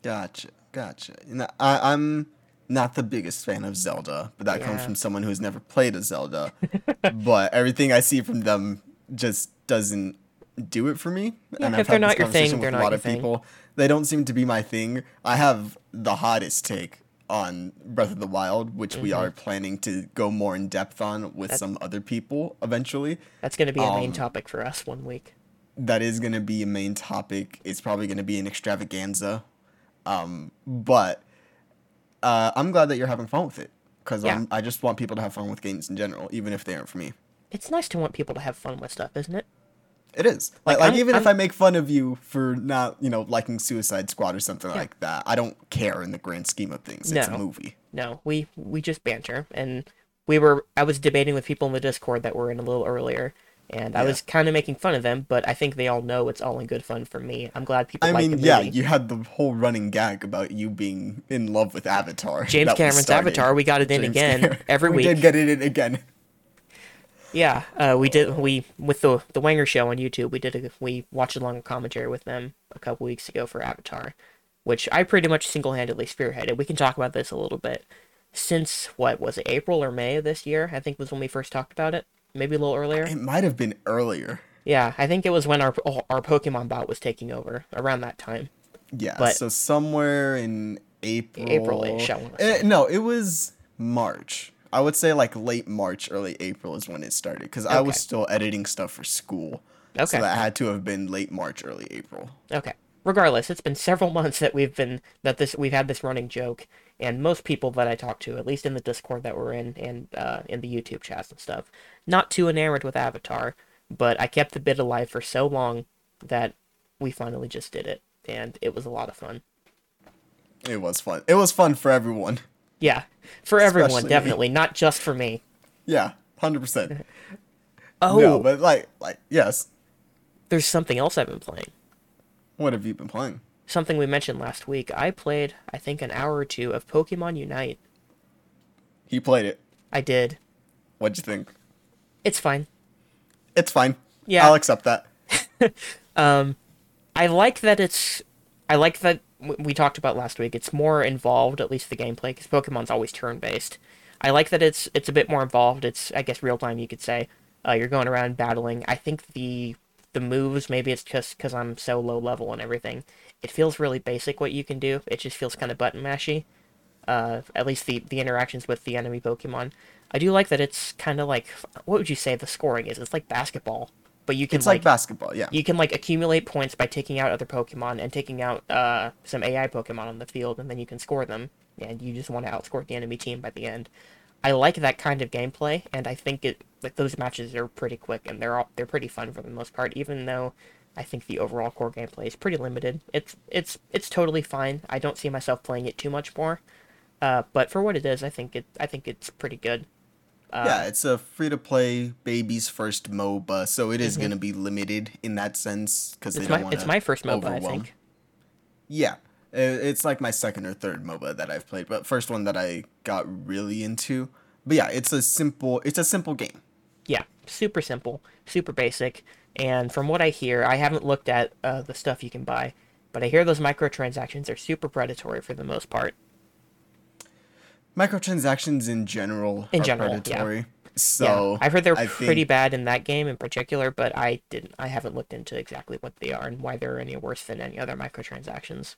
Gotcha, gotcha. You know, I, I'm not the biggest fan of Zelda, but that comes from someone who's never played a Zelda. but everything I see from them just doesn't do it for me. Yeah, I've if they're not your thing, they're not a lot your of thing. people. They don't seem to be my thing. I have the hottest take on Breath of the Wild, which we Mm-hmm. are planning to go more in depth on with some other people eventually. That's going to be a main Um, topic for us one week. that is going to be a main topic. It's probably going to be an extravaganza. Um, but uh, I'm glad that you're having fun with it because Yeah. I just want people to have fun with games in general, even if they aren't for me. It's nice to want people to have fun with stuff, isn't it? It is like, Like, like I'm- even if I'm- make fun of you for not you know liking Suicide Squad or something like that, I don't care in the grand scheme of things. It's a movie. No, we we just banter, and we were. I was debating with people in the Discord that were in a little earlier, and I Yeah. was kind of making fun of them, but I think they all know it's all in good fun for me. I'm glad people I like mean, yeah, you had the whole running gag about you being in love with Avatar. James Cameron's. Avatar, we got it in James again Cameron. every we week. We did get it in again. Yeah, uh, we did. We with the the Wanger show on YouTube. We did. A, we watched a long commentary with them a couple weeks ago for Avatar, which I pretty much single handedly spearheaded. We can talk about this a little bit. Since what was it, April or May of this year? I think was when we first talked about it. Maybe a little earlier. It might have been earlier. Yeah, I think it was when our our Pokemon bot was taking over around that time. Yeah, But- so somewhere in April. April-ish, I wanna Eh, no, it was March. I would say like late March, early April is when it started because I was still editing stuff for school. Okay. So that had to have been late March, early April. Okay. Regardless, it's been several months that we've been that this we've had this running joke, and most people that I talk to, at least in the Discord that we're in and uh, in the YouTube chats and stuff, not too enamored with Avatar, but I kept the bit alive for so long that we finally just did it, and it was a lot of fun. It was fun. It was fun for everyone. Yeah, for everyone, Especially me. definitely, not just for me. Yeah, hundred percent. Oh, No, but like, like yes. there's something else I've been playing. What have you been playing? Something we mentioned last week. I played, I think, an hour or two of Pokemon Unite. He played it. I did. What'd you think? It's fine. It's fine. Yeah. I'll accept that. Um, I like that it's. I like that we talked about last week. It's more involved, at least the gameplay, because Pokemon's always turn based. I like that it's it's a bit more involved. It's I guess real time you could say. Uh, you're going around battling. I think the the moves maybe it's just because I'm so low level and everything. It feels really basic what you can do. It just feels kind of button mashy. Uh, at least the the interactions with the enemy Pokemon. I do like that it's kind of like what would you say the scoring is? It's like basketball, but you can It's like basketball. Yeah. you can like accumulate points by taking out other Pokemon and taking out uh, some AI Pokemon on the field, and then you can score them. And you just want to outscore the enemy team by the end. I like that kind of gameplay, and I think it like those matches are pretty quick and they're all they're pretty fun for the most part. Even though I think the overall core gameplay is pretty limited. It's it's it's totally fine. I don't see myself playing it too much more. Uh, but for what it is, I think it I think it's pretty good. Yeah, it's a free to play baby's first MOBA, so it is Mhm. going to be limited in that sense because they It's don't my want it's my first MOBA, I think. Yeah, it's like my second or third MOBA that I've played, but first one that I got really into. But yeah, it's a simple it's a simple game. Yeah, super simple, super basic. And from what I hear, I haven't looked at uh, the stuff you can buy, but I hear those microtransactions are super predatory for the most part. Microtransactions in general In are general, yeah. So yeah, I've heard they're I pretty think- bad in that game in particular, but I didn't. I haven't looked into exactly what they are and why they're any worse than any other microtransactions.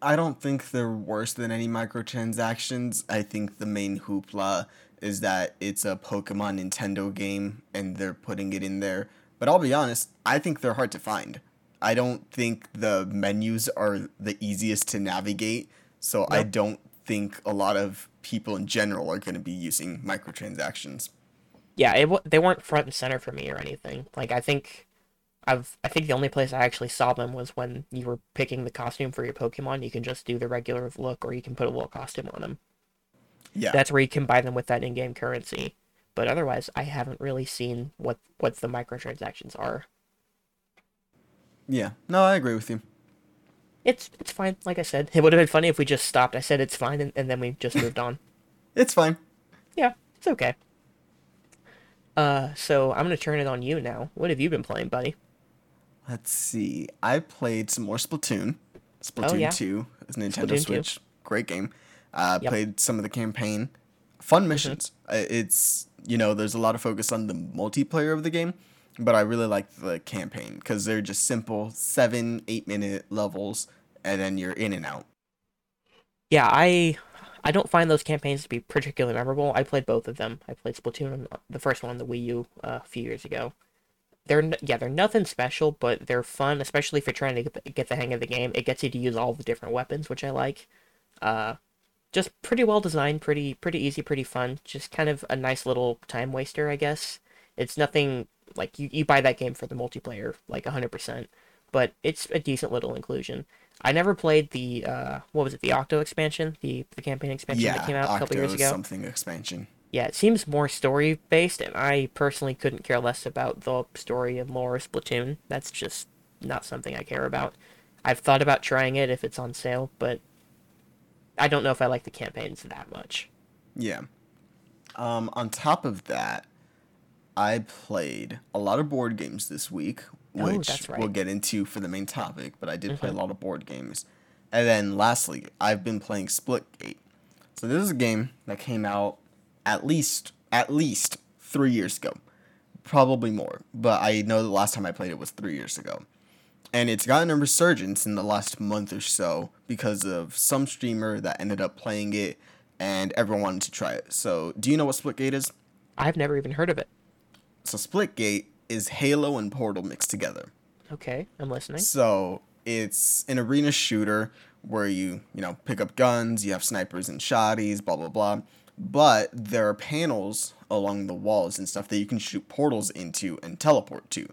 I don't think they're worse than any microtransactions. I think the main hoopla is that it's a Pokemon Nintendo game and they're putting it in there. But I'll be honest, I think they're hard to find. I don't think the menus are the easiest to navigate, so I don't think a lot of people in general are going to be using microtransactions. Yeah, it, wa- they weren't front and center for me or anything. Like I think, I've I think the only place I actually saw them was when you were picking the costume for your Pokemon. You can just do the regular look, or you can put a little costume on them. Yeah. that's where you can buy them with that in-game currency. But otherwise, I haven't really seen what what the microtransactions are. yeah. No, I agree with you. It's it's fine. Like I said, it would have been funny if we just stopped. I said it's fine, and, and then we just moved on. It's fine. Yeah, it's okay. Uh, so I'm gonna turn it on you now. What have you been playing, buddy? Let's see. I played some more Splatoon. Splatoon Oh, yeah. 2 is Nintendo Splatoon 2. Switch. Great game. Uh, Yep. Played some of the campaign. Fun missions. Uh, It's, you know, there's a lot of focus on the multiplayer of the game, but I really like the campaign because they're just simple seven, eight minute levels, and then you're in and out. Yeah, I I don't find those campaigns to be particularly memorable. I played both of them. I played Splatoon, the first one on the Wii U uh, a few years ago. They're yeah, they're nothing special, but they're fun, especially if you're trying to get the, get the hang of the game. It gets you to use all the different weapons, which I like. Uh, just pretty well designed, pretty pretty easy, pretty fun. Just kind of a nice little time waster, I guess. It's nothing like you, you buy that game for the multiplayer like 100%, but it's a decent little inclusion. I never played the uh what was it, the Octo expansion, the the campaign expansion Yeah, that came out a couple Octo years ago. something expansion. Yeah, it seems more story based, and I personally couldn't care less about the story and lore of Splatoon. That's just not something I care about. I've thought about trying it if it's on sale, but I don't know if I like the campaigns that much. Yeah. Um, on top of that, I played a lot of board games this week, Oh, which we'll. Mm-hmm. get into for the main topic, but I did play a lot of board games. And then lastly, I've been playing Splitgate. So this is a game that came out at least at least 3 years ago. Probably more, but I know the last time I played it was 3 years ago. And it's gotten a resurgence in the last month or so because of some streamer that ended up playing it and everyone wanted to try it. So, do you know what Splitgate is? I've never even heard of it. So, Splitgate is Halo and Portal mixed together. Okay, I'm listening. So, it's an arena shooter where you, you know, pick up guns, you have snipers and shotties, blah blah blah. But there are panels along the walls and stuff that you can shoot portals into and teleport to.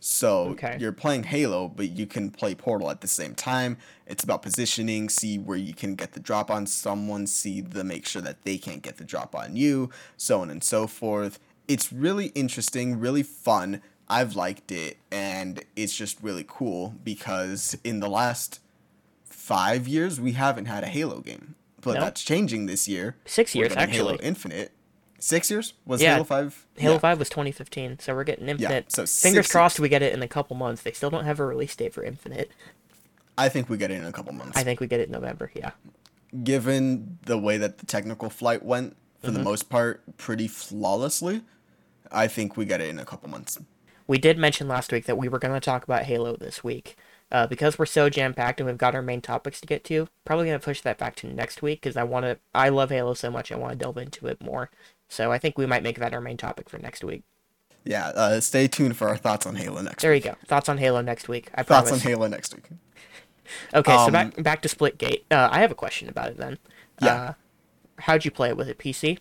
So Okay. you're playing Halo, but you can play Portal at the same time. It's about positioning, see where you can get the drop on someone, see the make sure that they can't get the drop on you, so on and so forth. It's really interesting, really fun. I've liked it, and it's just really cool because in the last five years we haven't had a Halo game, but No. that's changing this year. Six years, getting Halo actually. Infinite. Six years was Yeah. Halo Five. Halo Yeah. 5 was 2015, so we're getting Infinite. Yeah, so Fingers crossed we get it in a couple months. They still don't have a release date for Infinite. I think we get it in a couple months. I think we get it in November, yeah. given the way that the technical flight went for Mm-hmm. the most part pretty flawlessly i think we get it in a couple months We did mention last week that we were going to talk about Halo this week. Uh, because we're so jam packed and we've got our main topics to get to, probably going to push that back to next week because I want to. I love Halo so much, I want to delve into it more. So I think we might make that our main topic for next week. yeah uh, stay tuned for our thoughts on halo next There week you go. Thoughts on Halo next week. I thoughts promise. on halo next week Okay, so Um, back back to Splitgate. Uh, I have a question about it then. Yeah. Uh, how'd you play it? Was it PC?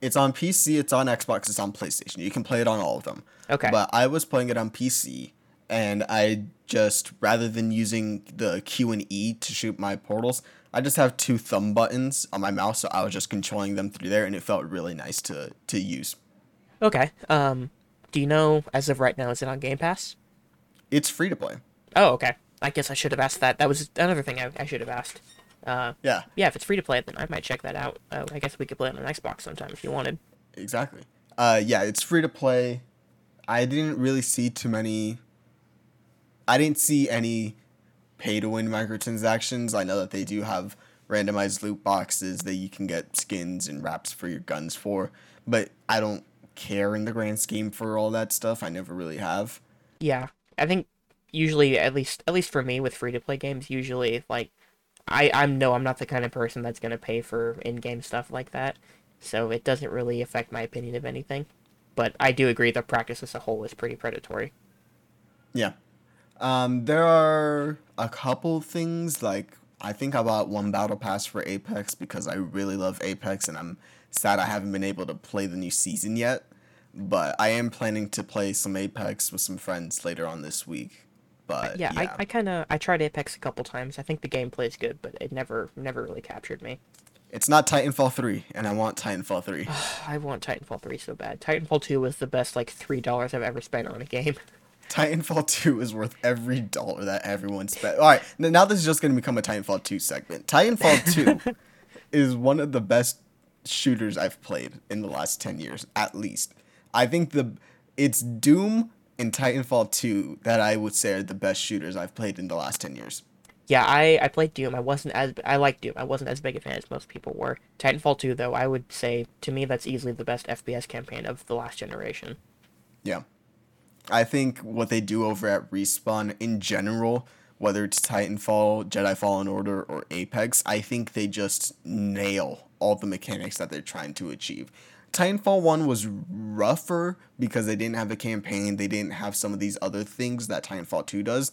It's on pc it's on xbox it's on playstation you can play it on all of them Okay. but i was playing it on pc and i just rather than using the q and e to shoot my portals i just have two thumb buttons on my mouse so i was just controlling them through there and it felt really nice to to use Okay. Um, do you know as of right now is it on Game Pass? it's free to play Oh, okay. I guess I should have asked that. That was another thing I, I should have asked. Uh, yeah yeah, if it's free to play, then I might check that out. Uh, I guess we could play it on an Xbox sometime if you wanted. Exactly. Uh, yeah, it's free to play. I didn't really see too many. I didn't see any pay to win microtransactions. I know that they do have randomized loot boxes that you can get skins and wraps for your guns for, but I don't care in the grand scheme for all that stuff. I never really have. Yeah, I think usually, at least at least for me with free to play games, usually like I I'm no I'm not the kind of person that's gonna pay for in game stuff like that, so it doesn't really affect my opinion of anything. But I do agree the practice as a whole is pretty predatory. Yeah. Um, there are a couple things like I think I bought one battle pass for Apex because I really love Apex and I'm sad I haven't been able to play the new season yet. But I am planning to play some Apex with some friends later on this week. But yeah, yeah, I, I kind of I tried Apex a couple times. I think the gameplay is good, but it never never really captured me. it's not Titanfall 3 and I want Titanfall 3. I want Titanfall 3 so bad. Titanfall 2 was the best like $3 I've ever spent on a game. Titanfall 2 is worth every dollar that everyone spent. All right, now this is just going to become a Titanfall 2 segment. Titanfall 2 is one of the best shooters I've played in the last 10 years, at least. I think the it's Doom and Titanfall 2 that I would say are the best shooters I've played in the last 10 years. Yeah, I, I played Doom. I wasn't as I like Doom. I wasn't as big a fan as most people were. Titanfall 2 though, I would say to me that's easily the best FPS campaign of the last generation. Yeah. I think what they do over at Respawn in general, whether it's Titanfall, Jedi Fallen Order, or Apex, I think they just nail all the mechanics that they're trying to achieve. Titanfall 1 was rougher because they didn't have a campaign, they didn't have some of these other things that Titanfall 2 does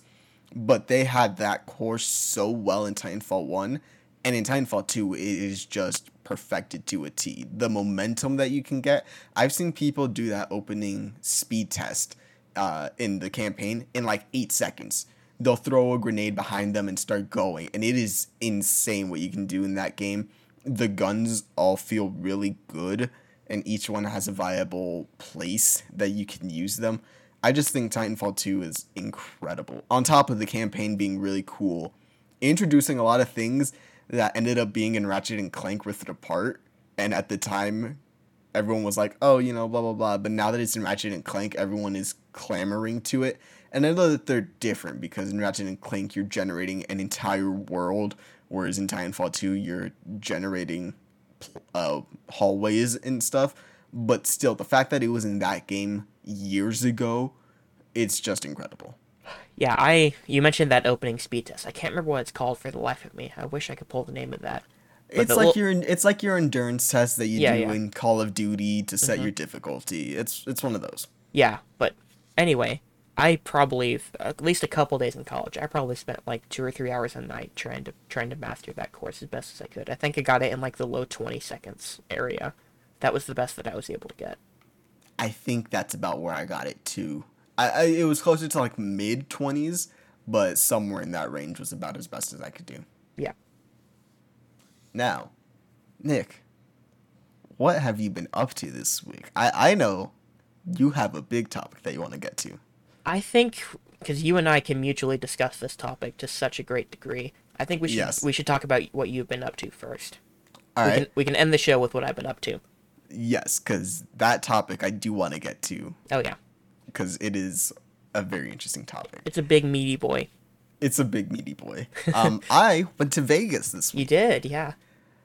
but they had that core so well in Titanfall 1 and in Titanfall 2 it is just perfected to a T. The momentum that you can get, I've seen people do that opening speed test uh, in the campaign in like 8 seconds. They'll throw a grenade behind them and start going and it is insane what you can do in that game. The guns all feel really good and each one has a viable place that you can use them. I just think Titanfall 2 is incredible. On top of the campaign being really cool, introducing a lot of things that ended up being in Ratchet and Clank Rift Apart. And at the time, everyone was like, oh, you know, blah, blah, blah. But now that it's in Ratchet and Clank, everyone is clamoring to it. And I know that they're different because in Ratchet and Clank, you're generating an entire world, whereas in Titanfall 2, you're generating uh, hallways and stuff. But still, the fact that it was in that game years ago, it's just incredible. Yeah, I you mentioned that opening speed test. I can't remember what it's called for the life of me. I wish I could pull the name of that. But it's like your it's like your endurance test that you yeah, do yeah. in Call of Duty to set mm-hmm. your difficulty. It's it's one of those. Yeah, but anyway, I probably at least a couple days in college. I probably spent like two or three hours a night trying to trying to master that course as best as I could. I think I got it in like the low twenty seconds area. That was the best that I was able to get. I think that's about where I got it too. I, I it was closer to like mid twenties, but somewhere in that range was about as best as I could do. Yeah. Now, Nick, what have you been up to this week? I I know you have a big topic that you want to get to. I think because you and I can mutually discuss this topic to such a great degree. I think we should yes. we should talk about what you've been up to first. All we right. Can, we can end the show with what I've been up to. Yes, because that topic I do want to get to. Oh yeah. Because it is a very interesting topic. It's a big meaty boy. It's a big meaty boy. Um, I went to Vegas this week. You did, yeah.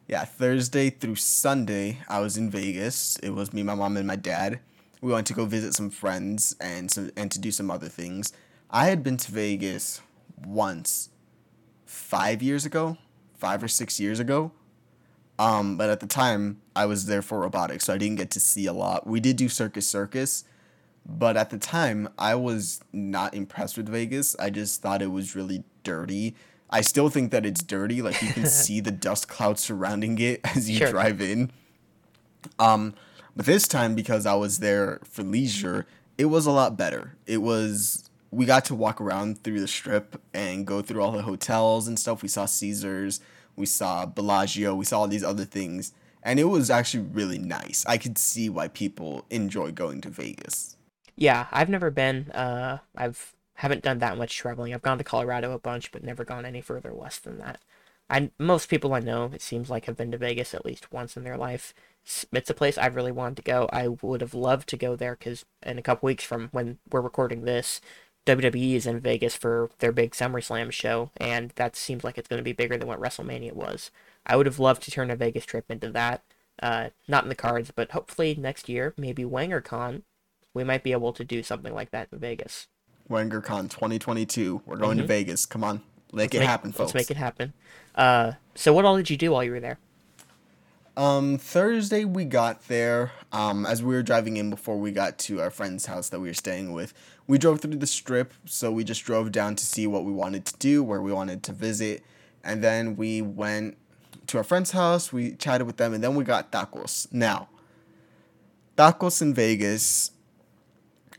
Yeah, Thursday through Sunday, I was in Vegas. It was me, my mom, and my dad. We went to go visit some friends and some and to do some other things. I had been to Vegas once, five years ago, five or six years ago, um, but at the time, I was there for robotics, so I didn't get to see a lot. We did do Circus Circus, but at the time, I was not impressed with Vegas. I just thought it was really dirty. I still think that it's dirty. Like you can see the dust clouds surrounding it as you sure. drive in. Um, but this time, because I was there for leisure, it was a lot better. It was we got to walk around through the strip and go through all the hotels and stuff. We saw Caesars we saw Bellagio, we saw all these other things, and it was actually really nice. I could see why people enjoy going to Vegas. Yeah, I've never been. Uh, I've haven't done that much traveling. I've gone to Colorado a bunch, but never gone any further west than that. I most people I know, it seems like, have been to Vegas at least once in their life. It's a place I've really wanted to go. I would have loved to go there because in a couple weeks from when we're recording this, WWE is in Vegas for their big SummerSlam show, and that seems like it's going to be bigger than what WrestleMania was. I would have loved to turn a Vegas trip into that. Uh, not in the cards, but hopefully next year, maybe WangerCon, we might be able to do something like that in Vegas. WangerCon 2022. We're going mm-hmm. to Vegas. Come on, make let's it make, happen, folks. Let's make it happen. Uh, so what all did you do while you were there? Um, Thursday we got there. Um, as we were driving in before we got to our friend's house that we were staying with, we drove through the strip. So we just drove down to see what we wanted to do, where we wanted to visit, and then we went to our friend's house. We chatted with them, and then we got tacos. Now, tacos in Vegas.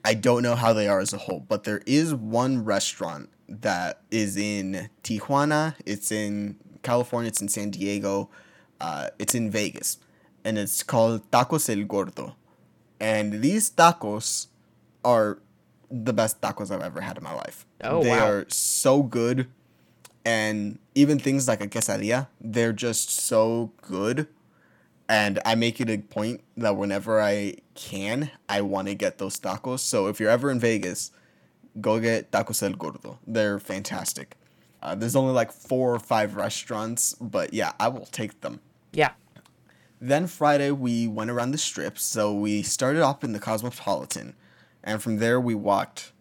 I don't know how they are as a whole, but there is one restaurant that is in Tijuana. It's in California. It's in San Diego uh, it's in Vegas, and it's called Tacos El Gordo. And these tacos are the best tacos I've ever had in my life. Oh, they wow. are so good. And even things like a quesadilla, they're just so good. And I make it a point that whenever I can, I want to get those tacos. So if you're ever in Vegas, go get Tacos El Gordo. They're fantastic. Uh, there's only like four or five restaurants, but yeah, I will take them. Yeah. Then Friday, we went around the strip. So we started off in the Cosmopolitan. And from there, we walked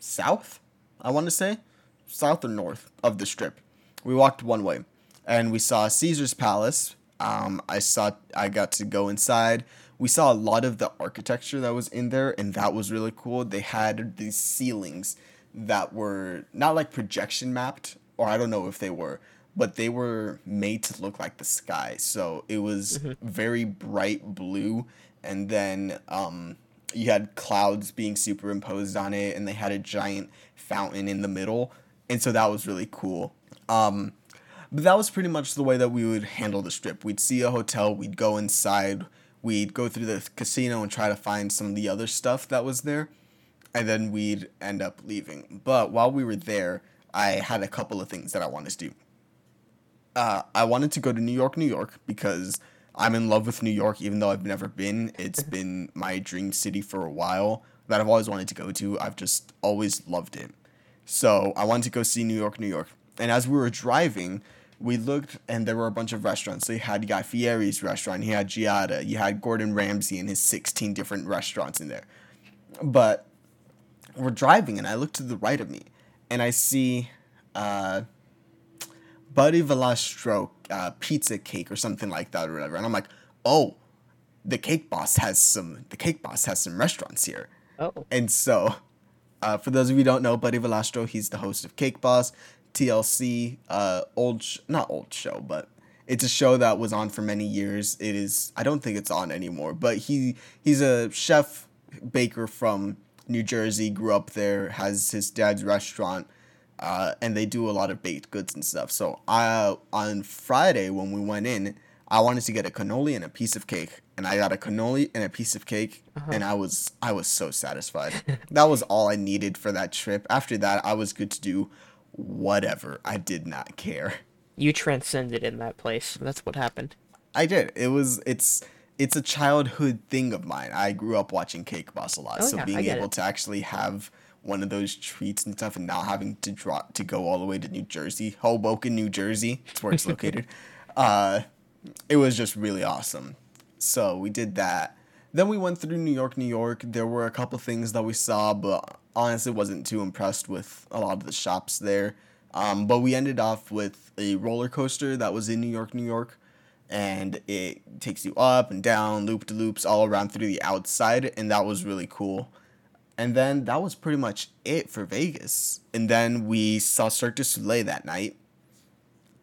south, I want to say, south or north of the strip. We walked one way and we saw Caesar's Palace. Um, I saw, I got to go inside. We saw a lot of the architecture that was in there, and that was really cool. They had these ceilings that were not like projection mapped, or I don't know if they were, but they were made to look like the sky. So it was mm-hmm. very bright blue, and then um, you had clouds being superimposed on it, and they had a giant fountain in the middle, and so that was really cool. Um, but that was pretty much the way that we would handle the strip. We'd see a hotel, we'd go inside, we'd go through the casino and try to find some of the other stuff that was there, and then we'd end up leaving. But while we were there, I had a couple of things that I wanted to do. Uh, I wanted to go to New York, New York, because I'm in love with New York, even though I've never been. It's been my dream city for a while that I've always wanted to go to. I've just always loved it. So I wanted to go see New York, New York. And as we were driving, we looked and there were a bunch of restaurants. So you had Guy Fieri's restaurant, you had Giada, you had Gordon Ramsay and his 16 different restaurants in there. But we're driving and I look to the right of me and I see uh, Buddy Valastro uh, pizza cake or something like that or whatever. And I'm like, oh, the cake boss has some the cake boss has some restaurants here. Oh. And so uh, for those of you who don't know, Buddy Valastro, he's the host of Cake Boss. TLC, uh, old sh- not old show, but it's a show that was on for many years. It is I don't think it's on anymore, but he he's a chef baker from New Jersey, grew up there, has his dad's restaurant, uh, and they do a lot of baked goods and stuff. So I on Friday when we went in, I wanted to get a cannoli and a piece of cake, and I got a cannoli and a piece of cake, uh-huh. and I was I was so satisfied. that was all I needed for that trip. After that, I was good to do whatever. I did not care. You transcended in that place. That's what happened. I did. It was it's it's a childhood thing of mine. I grew up watching Cake Boss a lot, oh, so yeah, being able it. to actually have one of those treats and stuff, and not having to drop to go all the way to New Jersey, Hoboken, New Jersey, that's where it's located. uh, it was just really awesome. So we did that. Then we went through New York, New York. There were a couple things that we saw, but honestly wasn't too impressed with a lot of the shops there. Um, but we ended off with a roller coaster that was in New York, New York, and it takes you up and down, loop to loops, all around through the outside, and that was really cool. And then that was pretty much it for Vegas. And then we saw Cirque du Soleil that night.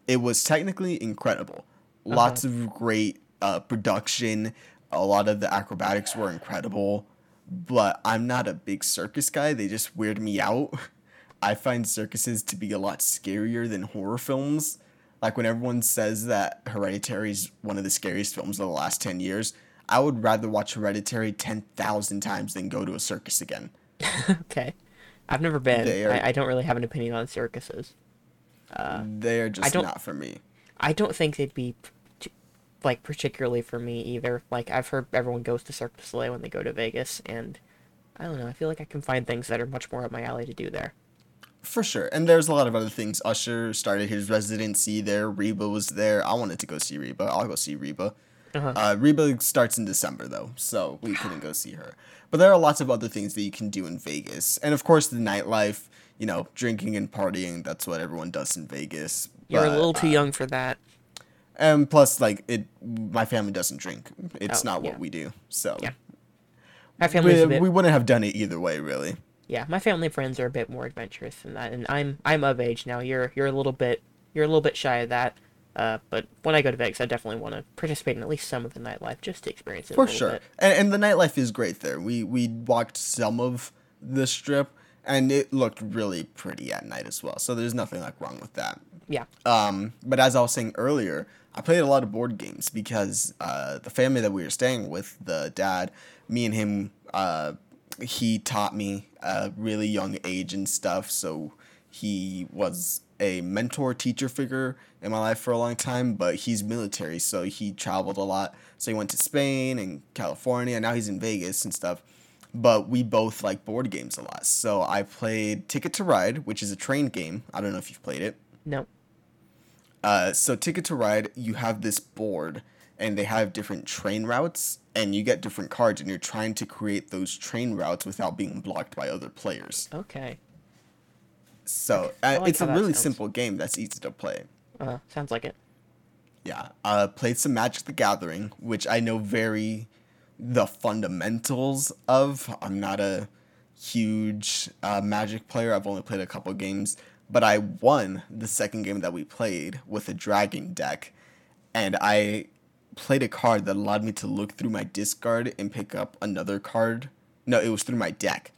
It was technically incredible. Uh-huh. Lots of great uh, production. A lot of the acrobatics were incredible but I'm not a big circus guy. They just weird me out. I find circuses to be a lot scarier than horror films. Like when everyone says that Hereditary is one of the scariest films of the last 10 years, I would rather watch Hereditary 10,000 times than go to a circus again. okay. I've never been. Are, I, I, don't really have an opinion on circuses. Uh, they're just not for me. I don't think they'd be like particularly for me either. Like I've heard everyone goes to Cirque du Soleil when they go to Vegas, and I don't know. I feel like I can find things that are much more up my alley to do there. For sure, and there's a lot of other things. Usher started his residency there. Reba was there. I wanted to go see Reba. I'll go see Reba. Uh-huh. Uh, Reba starts in December though, so we couldn't go see her. But there are lots of other things that you can do in Vegas, and of course the nightlife. You know, drinking and partying. That's what everyone does in Vegas. You're but, a little too uh, young for that and plus like it my family doesn't drink it's oh, not what we do so yeah my family we, bit... we wouldn't have done it either way really yeah my family friends are a bit more adventurous than that and i'm i'm of age now you're you're a little bit you're a little bit shy of that uh, but when I go to Vegas, I definitely want to participate in at least some of the nightlife just to experience it. For sure, and, and the nightlife is great there. We we walked some of the strip, and it looked really pretty at night as well. So there's nothing like wrong with that. Yeah. Um, but as I was saying earlier, I played a lot of board games because uh, the family that we were staying with, the dad, me and him, uh, he taught me a really young age and stuff. So he was a mentor teacher figure in my life for a long time, but he's military, so he traveled a lot. So he went to Spain and California, and now he's in Vegas and stuff. But we both like board games a lot. So I played Ticket to Ride, which is a train game. I don't know if you've played it. No. Uh, so Ticket to Ride, you have this board, and they have different train routes, and you get different cards, and you're trying to create those train routes without being blocked by other players. Okay. So uh, like it's a really sounds. simple game that's easy to play. Uh, sounds like it. Yeah, uh, played some Magic the Gathering, which I know very the fundamentals of. I'm not a huge uh, Magic player. I've only played a couple games, but I won the second game that we played with a dragon deck, and I played a card that allowed me to look through my discard and pick up another card. No, it was through my deck,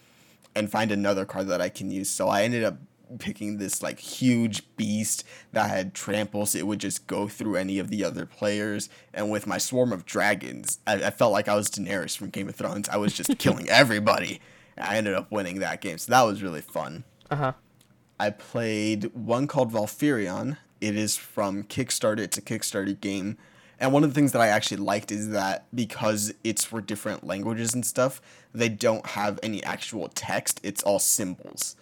and find another card that I can use. So I ended up picking this like huge beast that had trample so it would just go through any of the other players and with my swarm of dragons I, I felt like i was daenerys from game of thrones i was just killing everybody i ended up winning that game so that was really fun Uh huh. I played one called valfirion it is from kickstarter it's a kickstarter game and one of the things that i actually liked is that because it's for different languages and stuff they don't have any actual text it's all symbols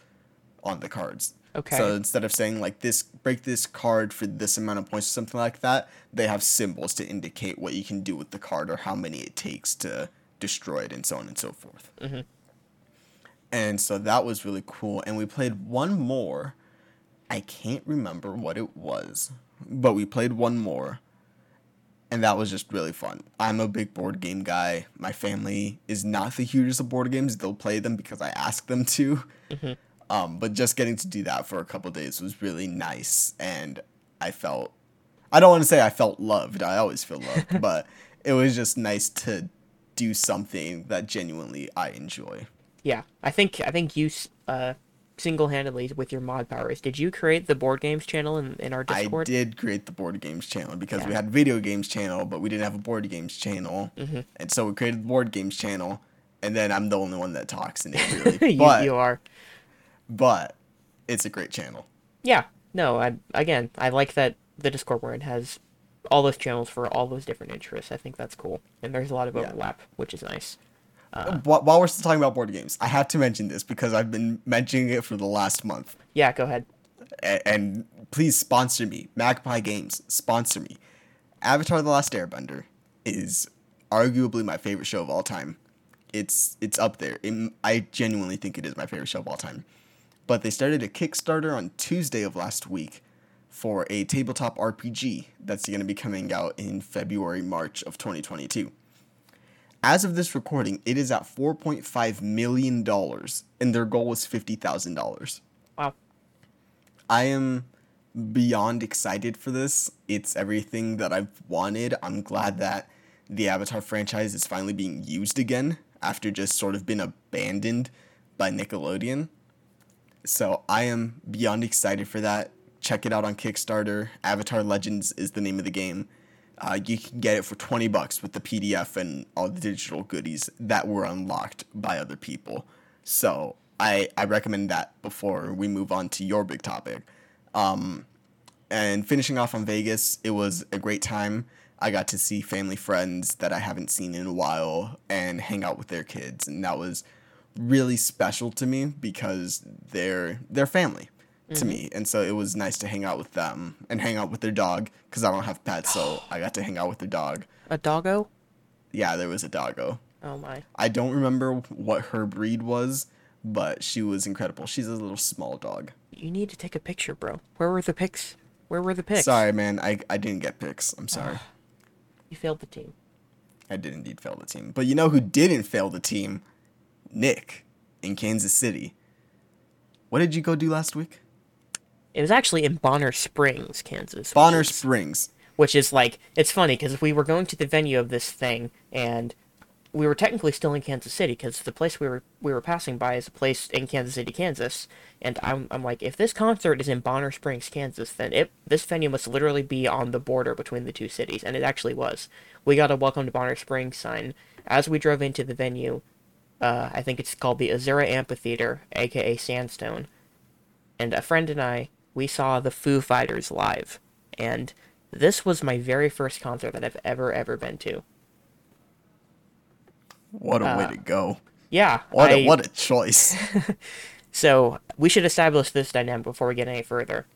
on the cards. Okay. So instead of saying like this, break this card for this amount of points or something like that, they have symbols to indicate what you can do with the card or how many it takes to destroy it and so on and so forth. Mhm. And so that was really cool. And we played one more. I can't remember what it was, but we played one more. And that was just really fun. I'm a big board game guy. My family is not the hugest of board games. They'll play them because I ask them to. Mm-hmm. Um, but just getting to do that for a couple days was really nice, and I felt I don't want to say I felt loved. I always feel loved, but it was just nice to do something that genuinely I enjoy. Yeah, I think I think you uh single-handedly with your mod powers. Did you create the board games channel in, in our Discord? I did create the board games channel because we Yeah. had video games channel, but we didn't have a board games channel, Mhm. and so we created the board games channel. And then I'm the only one that talks in it, really. you, but you are. but it's a great channel. Yeah. No, I again, I like that the Discord we're has all those channels for all those different interests. I think that's cool, and there's a lot of Yeah. overlap, which is nice. Uh, wh- While we're still talking about board games, I have to mention this because I've been mentioning it for the last month. Yeah, go ahead. A- and please sponsor me. Magpie Games, sponsor me. Avatar: The Last Airbender is arguably my favorite show of all time. It's it's up there. It- I genuinely think it is my favorite show of all time. But they started a Kickstarter on Tuesday of last week for a tabletop RPG that's going to be coming out in February, March of 2022. As of this recording, it is at $4.5 million, and their goal was $50,000. Wow. I am beyond excited for this. It's everything that I've wanted. I'm glad that the Avatar franchise is finally being used again after just sort of been abandoned by Nickelodeon. So I am beyond excited for that. Check it out on Kickstarter. Avatar Legends is the name of the game. Uh, you can get it for 20 bucks with the PDF and all the digital goodies that were unlocked by other people. So I, I recommend that before we move on to your big topic. Um, and finishing off on Vegas, it was a great time. I got to see family friends that I haven't seen in a while and hang out with their kids, and that was really special to me because they're they're family to mm. me, and so it was nice to hang out with them and hang out with their dog because I don't have pets, so I got to hang out with their dog. A doggo? Yeah, there was a doggo. Oh my. I don't remember what her breed was, but she was incredible. She's a little small dog. You need to take a picture, bro. Where were the pics? Where were the pics? Sorry, man. I, I didn't get pics. I'm sorry. Ah, you failed the team. I did indeed fail the team. But you know who didn't fail the team? Nick in Kansas City. What did you go do last week? It was actually in Bonner Springs, Kansas. which Bonner is- Springs. which is like it's funny because we were going to the venue of this thing and we were technically still in Kansas City because the place we were we were passing by is a place in Kansas City, Kansas, and I'm I'm like if this concert is in Bonner Springs, Kansas, then it this venue must literally be on the border between the two cities, and it actually was. We got a welcome to Bonner Springs sign as we drove into the venue. Uh, I think it's called the Azura Amphitheater, aka Sandstone, and a friend and I we saw the Foo Fighters live, and this was my very first concert that I've ever ever been to. What a uh, way to go! Yeah, what a, what a choice. so we should establish this dynamic before we get any further.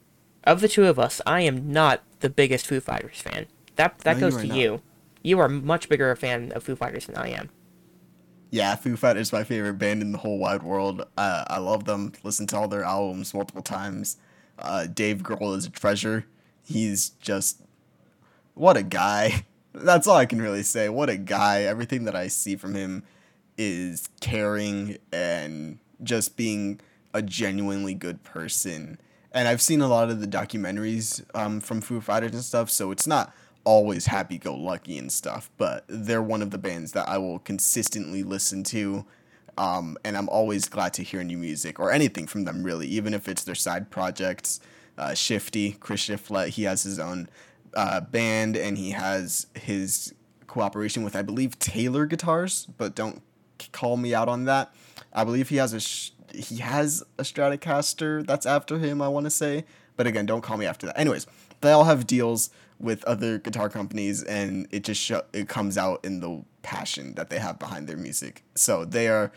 Of the two of us, I am not the biggest Foo Fighters fan. That that no, goes you to not. you. You are much bigger a fan of Foo Fighters than I am. Yeah, Foo Fighters is my favorite band in the whole wide world. Uh, I love them. Listen to all their albums multiple times. Uh, Dave Grohl is a treasure. He's just what a guy. That's all I can really say. What a guy. Everything that I see from him is caring and just being a genuinely good person. And I've seen a lot of the documentaries um, from Foo Fighters and stuff, so it's not always happy go lucky and stuff, but they're one of the bands that I will consistently listen to. Um, and I'm always glad to hear new music or anything from them, really, even if it's their side projects. Uh, Shifty, Chris Shiflett, he has his own uh, band and he has his cooperation with, I believe, Taylor Guitars, but don't call me out on that. I believe he has a sh- he has a Stratocaster that's after him. I want to say, but again, don't call me after that. Anyways, they all have deals with other guitar companies, and it just sh- it comes out in the passion that they have behind their music. So they are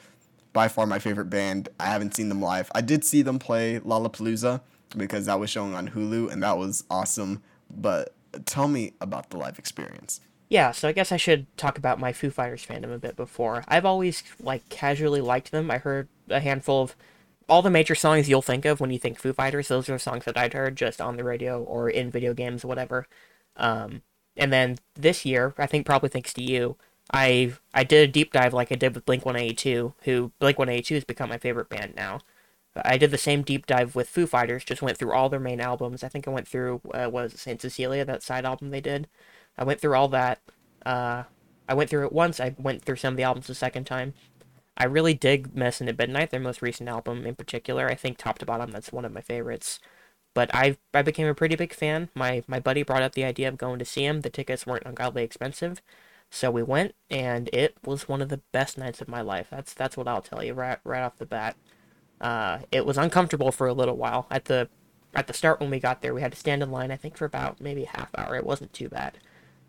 by far my favorite band. I haven't seen them live. I did see them play Lollapalooza because that was showing on Hulu, and that was awesome. But tell me about the live experience. Yeah, so I guess I should talk about my Foo Fighters fandom a bit before. I've always like casually liked them. I heard a handful of all the major songs you'll think of when you think Foo Fighters. Those are songs that I'd heard just on the radio or in video games, whatever. Um, and then this year, I think probably thanks to you, I I did a deep dive like I did with Blink One Eighty Two, who Blink One Eighty Two has become my favorite band now. I did the same deep dive with Foo Fighters, just went through all their main albums. I think I went through uh, was Saint Cecilia, that side album they did. I went through all that. Uh, I went through it once. I went through some of the albums a second time. I really dig Medicine at Midnight, their most recent album in particular. I think top to bottom, that's one of my favorites. But I I became a pretty big fan. My my buddy brought up the idea of going to see him. The tickets weren't ungodly expensive, so we went, and it was one of the best nights of my life. That's that's what I'll tell you right right off the bat. Uh, it was uncomfortable for a little while at the at the start when we got there. We had to stand in line, I think, for about maybe a half hour. It wasn't too bad.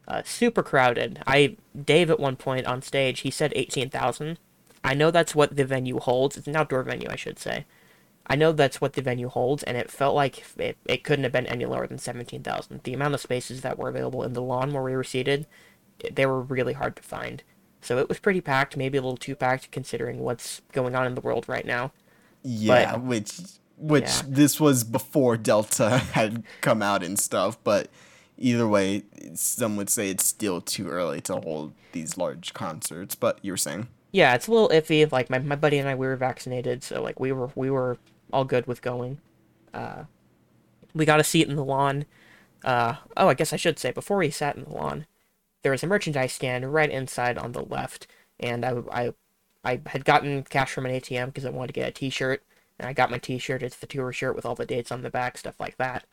Uh, super crowded. I Dave at one point on stage he said eighteen thousand. I know that's what the venue holds. It's an outdoor venue, I should say. I know that's what the venue holds, and it felt like it, it couldn't have been any lower than 17,000. The amount of spaces that were available in the lawn where we were seated, they were really hard to find. So it was pretty packed, maybe a little too packed considering what's going on in the world right now. Yeah, but, which which yeah. this was before Delta had come out and stuff, but either way, some would say it's still too early to hold these large concerts, but you were saying yeah, it's a little iffy. Like my, my buddy and I, we were vaccinated, so like we were we were all good with going. Uh, we got a seat in the lawn. Uh, oh, I guess I should say before we sat in the lawn, there was a merchandise stand right inside on the left, and I I I had gotten cash from an ATM because I wanted to get a T-shirt, and I got my T-shirt. It's the tour shirt with all the dates on the back, stuff like that.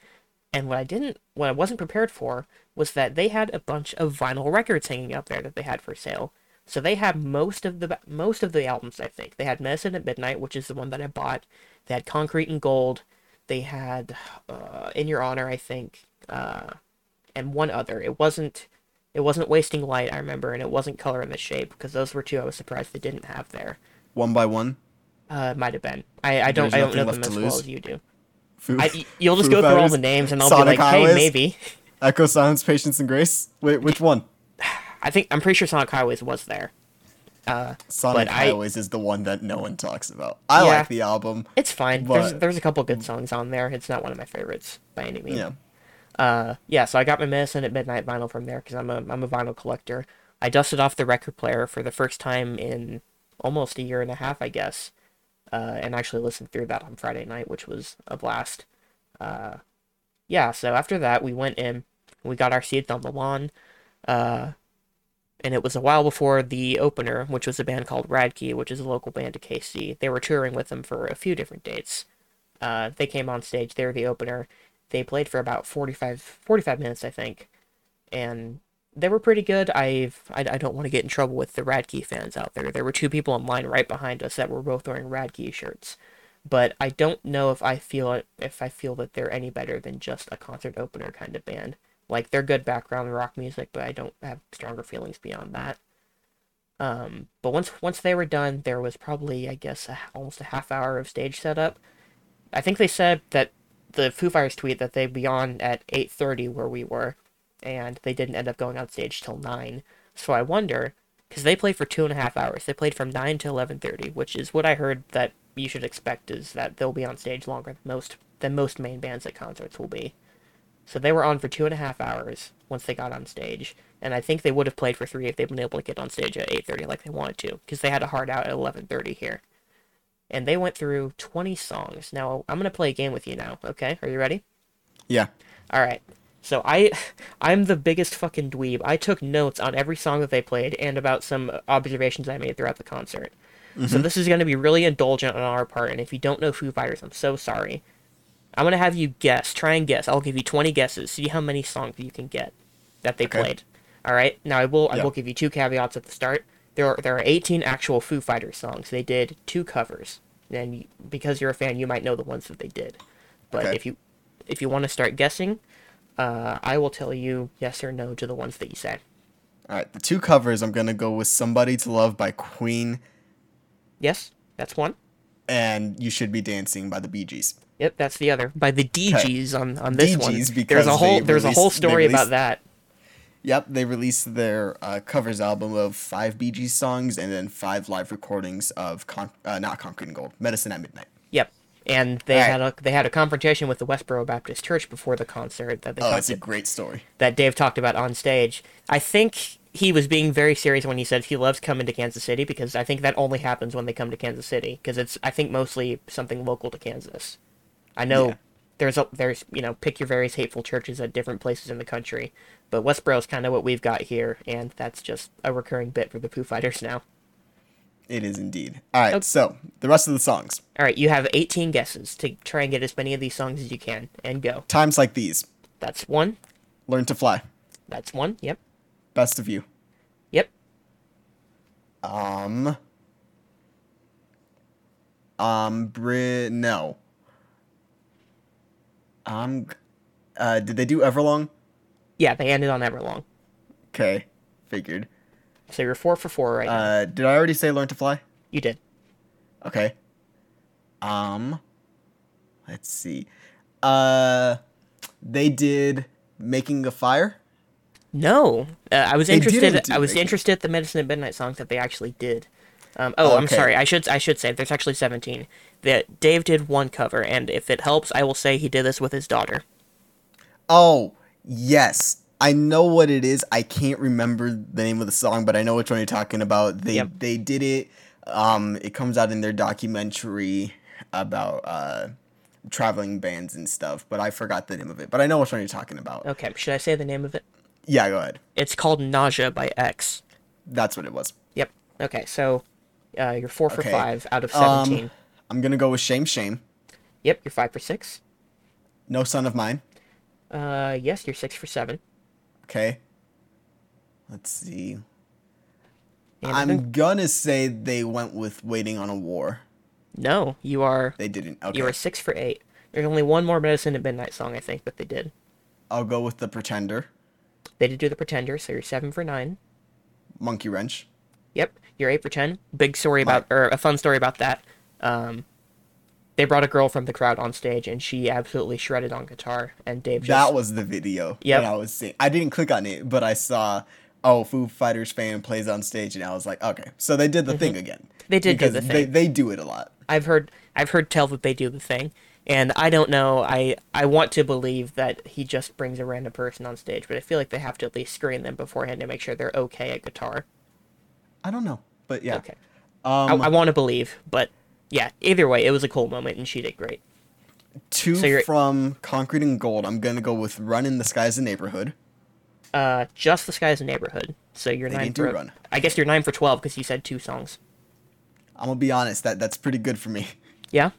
And what I didn't, what I wasn't prepared for, was that they had a bunch of vinyl records hanging up there that they had for sale. So they had most of the most of the albums. I think they had Medicine at Midnight, which is the one that I bought. They had Concrete and Gold. They had uh, In Your Honor, I think, uh, and one other. It wasn't it wasn't Wasting Light, I remember, and it wasn't Color and the Shape because those were two I was surprised they didn't have there. One by one. Uh, might have been. I, I don't I don't know them as well as you do. Foo, I, you'll just go through all the names and I'll Sonic be like, Highways, hey, maybe. Echo Silence, Patience, and Grace. Wait, which one? I think I'm pretty sure Sonic Highways was there. Uh, Sonic Highways I, is the one that no one talks about. I yeah, like the album. It's fine. But... There's there's a couple good songs on there. It's not one of my favorites by any means. Yeah. Uh, yeah. So I got my Medicine at Midnight vinyl from there because I'm a I'm a vinyl collector. I dusted off the record player for the first time in almost a year and a half, I guess, uh, and actually listened through that on Friday night, which was a blast. Uh, yeah. So after that, we went in. We got our seats on the lawn. Uh, and it was a while before the opener, which was a band called Radkey, which is a local band to KC. They were touring with them for a few different dates. Uh, they came on stage. They were the opener. They played for about 45, 45 minutes, I think, and they were pretty good. I've I, I don't want to get in trouble with the Radkey fans out there. There were two people in line right behind us that were both wearing Radkey shirts. but I don't know if I feel if I feel that they're any better than just a concert opener kind of band. Like they're good background rock music, but I don't have stronger feelings beyond that. Um, but once once they were done, there was probably I guess a, almost a half hour of stage setup. I think they said that the Foo Fighters tweet that they'd be on at 8:30 where we were, and they didn't end up going on stage till nine. So I wonder because they played for two and a half hours. They played from nine to 11:30, which is what I heard that you should expect is that they'll be on stage longer than most than most main bands at concerts will be. So they were on for two and a half hours once they got on stage, and I think they would have played for three if they'd been able to get on stage at 8:30 like they wanted to, because they had a hard out at 11:30 here. And they went through 20 songs. Now I'm gonna play a game with you now. Okay, are you ready? Yeah. All right. So I, I'm the biggest fucking dweeb. I took notes on every song that they played and about some observations I made throughout the concert. So mm-hmm. this is going to be really indulgent on our part, and if you don't know Foo Fighters, I'm so sorry. I'm going to have you guess. Try and guess. I'll give you 20 guesses. See how many songs you can get that they Okay. played. All right. Now I will. I will give you two caveats at the start. There are there are 18 actual Foo Fighters songs. They did two covers, and because you're a fan, you might know the ones that they did. But Okay. if you if you want to start guessing, uh, I will tell you yes or no to the ones that you said. All right. The two covers, I'm gonna go with "Somebody to Love" by Queen Yes, that's one. and "You Should Be Dancing" by the Bee Gees. Yep, that's the other. By the Dee Gees on on this one. Dee Gees There's a whole there's a whole released- story about that. Yep, they released their uh, covers album of five Bee Gees songs and then five live recordings of Con- uh, not Concrete and Gold, Medicine at Midnight. Yep. And they had a they had a confrontation with the Westboro Baptist Church before the concert that they Oh, it's a great story. that Dave talked about on stage. I think he was being very serious when he said he loves coming to Kansas City because I think that only happens when they come to Kansas City because it's I think mostly something local to Kansas. I know Yeah. There's a there's you know pick your various hateful churches at different places in the country, but Westboro is kind of what we've got here, and that's just a recurring bit for the Foo Fighters now. It is indeed. All right, Okay. so the rest of the songs. All right, you have 18 guesses to try and get as many of these songs as you can, and go. Times like these. That's one. Learn to Fly. That's one. Yep. Best of You. Yep. Um. Um. Bri- no. Um. Uh. Did they do Everlong? Yeah, they ended on Everlong. Okay. Figured. So you're four for four right now. Uh. Did I already say Learn to Fly? You did. Okay. Um. Let's see. Uh. They did Making a Fire. No, uh, I was They interested. I was Making- interested at the Medicine at Midnight songs that they actually did. Um, oh, I'm sorry. I should I should say there's actually 17. That Dave did one cover, and if it helps, I will say he did this with his daughter. Oh, yes. I know what it is. I can't remember the name of the song, but I know which one you're talking about. They Yep. they did it. Um, it comes out in their documentary about uh traveling bands and stuff, but I forgot the name of it. But I know which one you're talking about. Okay, should I say the name of it? Yeah, go ahead. It's called Nausea by X. That's what it was. Yep. Okay, so uh, you're four for Okay. five out of Um, 17. I'm gonna go with Shame Shame. Yep, you're five for six. No Son of Mine. Uh, yes, you're six for seven. Okay. Let's see. And I think- I'm gonna say they went with Waiting on a War. no, you are They didn't. Okay. you are six for eight. There's only one more Medicine at Midnight song, I think, but they did. I'll go with The Pretender. They did do the Pretender, so you're seven for nine. Monkey Wrench. Yep, you're eight for ten. Big story about, or a fun story about that. Um, they brought a girl from the crowd on stage, and she absolutely shredded on guitar. And Dave just That was the video that I was seeing. I didn't click on it, but I saw, oh, Foo Fighters fan plays on stage, and I was like, okay, so they did the thing again. Mm-hmm. They did do because the They, thing. they do it a lot. I've heard I've heard tell that they do the thing, and I don't know. I I want to believe that he just brings a random person on stage, but I feel like they have to at least screen them beforehand to make sure they're okay at guitar. I don't know, but yeah. Okay, I, Um, I want to believe, but yeah. Either way, it was a cool moment, and she did great. two so from Concrete and Gold. I'm gonna go with Run in the Sky's the Neighborhood. Uh, just the sky's a neighborhood. So you're They nine for. Run. I guess you're nine for twelve because you said two songs. I'm gonna be honest, that that's pretty good for me. Yeah.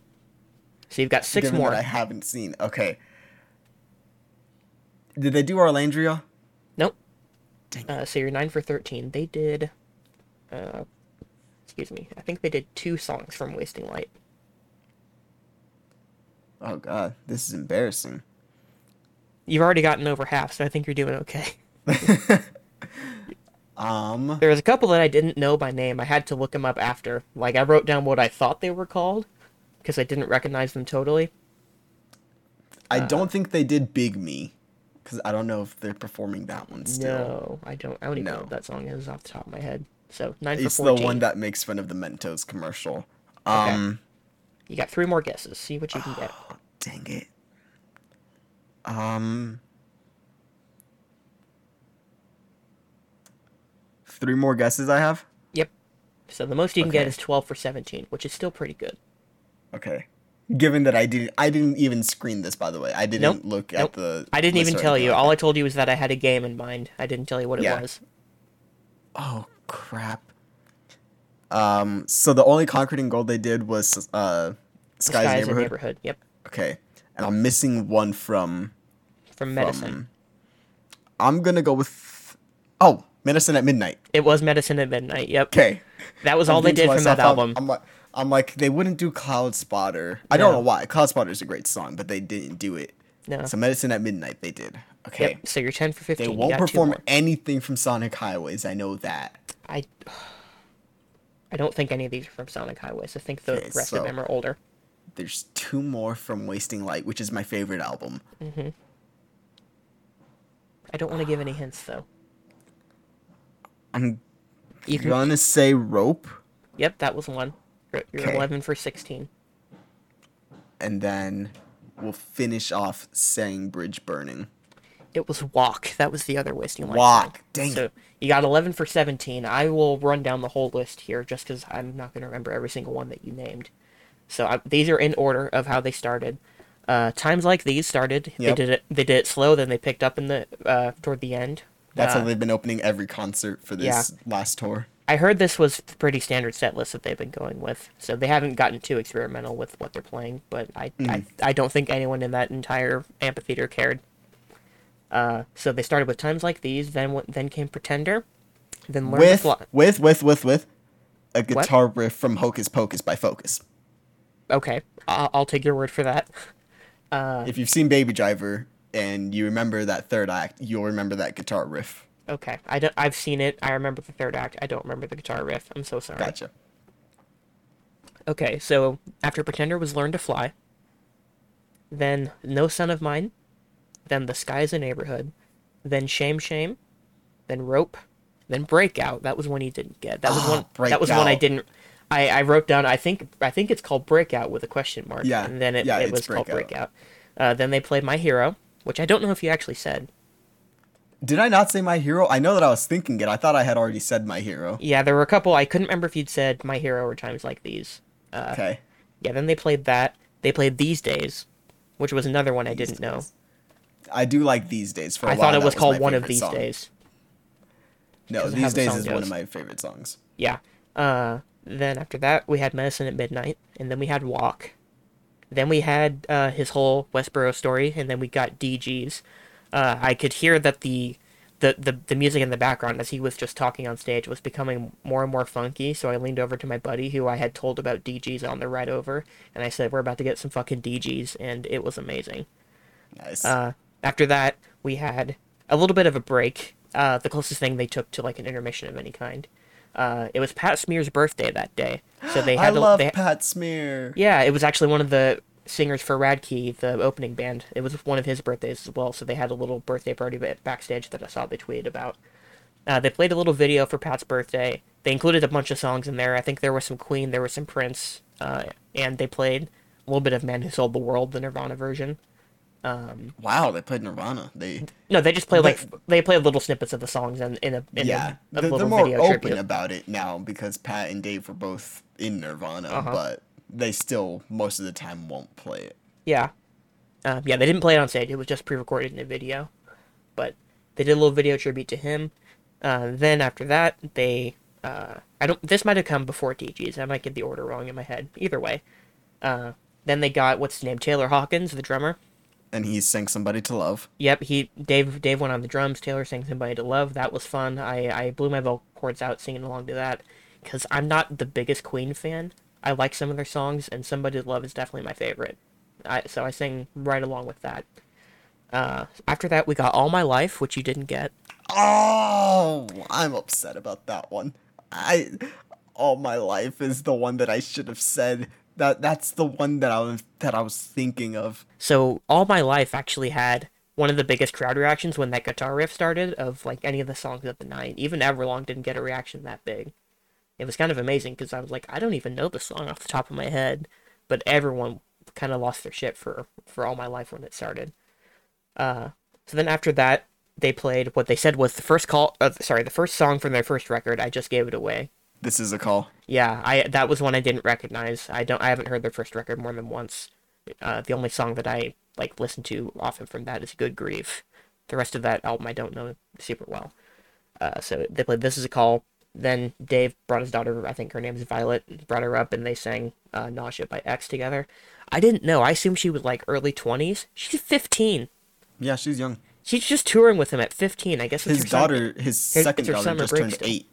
So you've got six given more. I haven't seen. Okay. Did they do Arlandria? Nope. Dang Uh, so you're nine for thirteen. They did. Uh, excuse me. I think they did two songs from Wasting Light. Oh god, this is embarrassing. You've already gotten over half, so I think you're doing okay. Um, There was a couple that I didn't know by name. I had to look them up after. Like I wrote down what I thought they were called because I didn't recognize them totally. I don't think they did Big Me, because I don't know if they're performing that one still. No, I don't. I don't even know what that song is off the top of my head. So nine It's for the one that makes fun of the Mentos commercial. Um, You got three more guesses. See what you can get. dang it. Um, three more guesses I have. Yep. So the most you can get is twelve for seventeen, which is still pretty good. Okay. Given that I didn't, I didn't even screen this. By the way, I didn't Nope, look nope. at the. I didn't even tell you. All. I told you was that I had a game in mind. I didn't tell you what it Yeah. was. Oh crap. Um. So the only Concrete and Gold they did was uh, Sky's, Skies neighborhood. neighborhood. Yep. Okay, and I'm missing one from. From medicine. from I'm gonna go with. Oh, medicine at midnight. It was medicine at midnight. Yep. Okay. That was all they did from that album. I'm, like, I'm like, they wouldn't do Cloudspotter. I don't know why. Cloudspotter is a great song, but they didn't do it. no. So medicine at midnight, they did. Okay. Yep. So you're ten for fifteen. They won't perform anything from Sonic Highways. I know that. I. I don't think any of these are from Sonic Highways. I think the Okay, rest so- of them are older. There's two more from Wasting Light, which is my favorite album. Mm-hmm. I don't want to give any hints though. I'm You can. gonna say Rope, Yep, that was one. You're Okay. eleven for sixteen. and then we'll finish off saying Bridge Burning. It was Walk. That was the other wasting light. Walk. song. Dang So you got eleven for seventeen. I will run down the whole list here just because I'm not going to remember every single one that you named. So I, these are in order of how they started. Uh, times like these started. Yep. They did it. They did it slow. Then they picked up in the uh, toward the end. That's Uh, how they've been opening every concert for this last tour. I heard this was pretty standard set list that they've been going with, so they haven't gotten too experimental with what they're playing. But I, Mm. I, I don't think anyone in that entire amphitheater cared. Uh, so they started with times like these, then then came Pretender, then Learn to With, Fly. with, with, with, with a guitar riff from Hocus Pocus by Focus. Okay, I'll, I'll take your word for that. Uh, If you've seen Baby Driver and you remember that third act, you'll remember that guitar riff. Okay, I don't, I've seen it. I remember the third act. I don't remember the guitar riff. I'm so sorry. Gotcha. Okay, so after Pretender was Learn to Fly, then No Son of Mine, then The Sky's a Neighborhood, then Shame Shame, then Rope, then Breakout. That was one he didn't get. That was Ah, one. That was one I didn't. I, I wrote down. I think I think it's called Breakout with a question mark. Yeah, And then it, yeah, it was called Breakout. Breakout. Uh, then they played My Hero, which I don't know if you actually said. Did I not say my hero? I know that I was thinking it. I thought I had already said my hero. Yeah, there were a couple. I couldn't remember if you'd said My Hero or times like these. Uh, Okay. Yeah, then they played that. They played These Days, which was another one I didn't know. I do like these days. For a I while, I thought it was called my One of These song. Days. No, these days is one of my favorite songs. Yeah. Uh, then after that, we had Medicine at Midnight, and then we had Walk. Then we had uh, his whole Westboro story, and then we got Dee Gees. Uh, I could hear that the, the, the, the music in the background as he was just talking on stage was becoming more and more funky, so I leaned over to my buddy who I had told about Dee Gees on the ride over, and I said, We're about to get some fucking Dee Gees, and it was amazing. Nice. Uh, after that, we had a little bit of a break. Uh, the closest thing they took to like an intermission of any kind. Uh, it was Pat Smear's birthday that day, so they I had to. love they, Pat Smear. yeah, it was actually one of the singers for Radkey, the opening band. It was one of his birthdays as well, so they had a little birthday party backstage that I saw they tweeted about. Uh, they played a little video for Pat's birthday. They included a bunch of songs in there. I think there was some Queen, there was some Prince, uh, and they played a little bit of Man Who Sold the World, the Nirvana version. Wow, they played Nirvana. They No, they just played like they played little snippets of the songs and in a in yeah, a, a they're, little they're more video open tribute. about it now because Pat and Dave were both in Nirvana, Uh-huh. but they still most of the time won't play it. Yeah, uh, yeah, they didn't play it on stage. It was just pre-recorded in a video, but they did a little video tribute to him. Uh, then after that, they uh, I don't. This might have come before Dee Gees. I might get the order wrong in my head. Either way, uh, then they got what's his name, Taylor Hawkins, the drummer. And he sang "Somebody to Love." Yep, he Dave Dave went on the drums. Taylor sang "Somebody to Love." That was fun. I I blew my vocal cords out singing along to that because I'm not the biggest Queen fan. I like some of their songs, and "Somebody to Love" is definitely my favorite. I, so I sang right along with that. Uh, after that, we got All My Life, which you didn't get. Oh, I'm upset about that one. I all my life is the one that I should have said. That that's the one that I was that I was thinking of. So All My Life actually had one of the biggest crowd reactions when that guitar riff started of like any of the songs of the night. Even Everlong didn't get a reaction that big. It was kind of amazing because I was like, I don't even know the song off the top of my head, but everyone kind of lost their shit for for All My Life when it started. Uh, so then after that, they played what they said was the first call. Uh, sorry, the first song from their first record. I just gave it away. This is a call. Yeah, I that was one I didn't recognize. I don't. I haven't heard their first record more than once. Uh, the only song that I like listen to often from that is "Good Grief." The rest of that album I don't know super well. Uh, so they played "This Is a Call." Then Dave brought his daughter. I think her name is Violet. Brought her up and they sang uh, "Nausea" by X together. I didn't know. I assumed she was like early twenties. She's fifteen. Yeah, she's young. She's just touring with him at 15. I guess it's His her summer- daughter, his second daughter, just turned still. eight.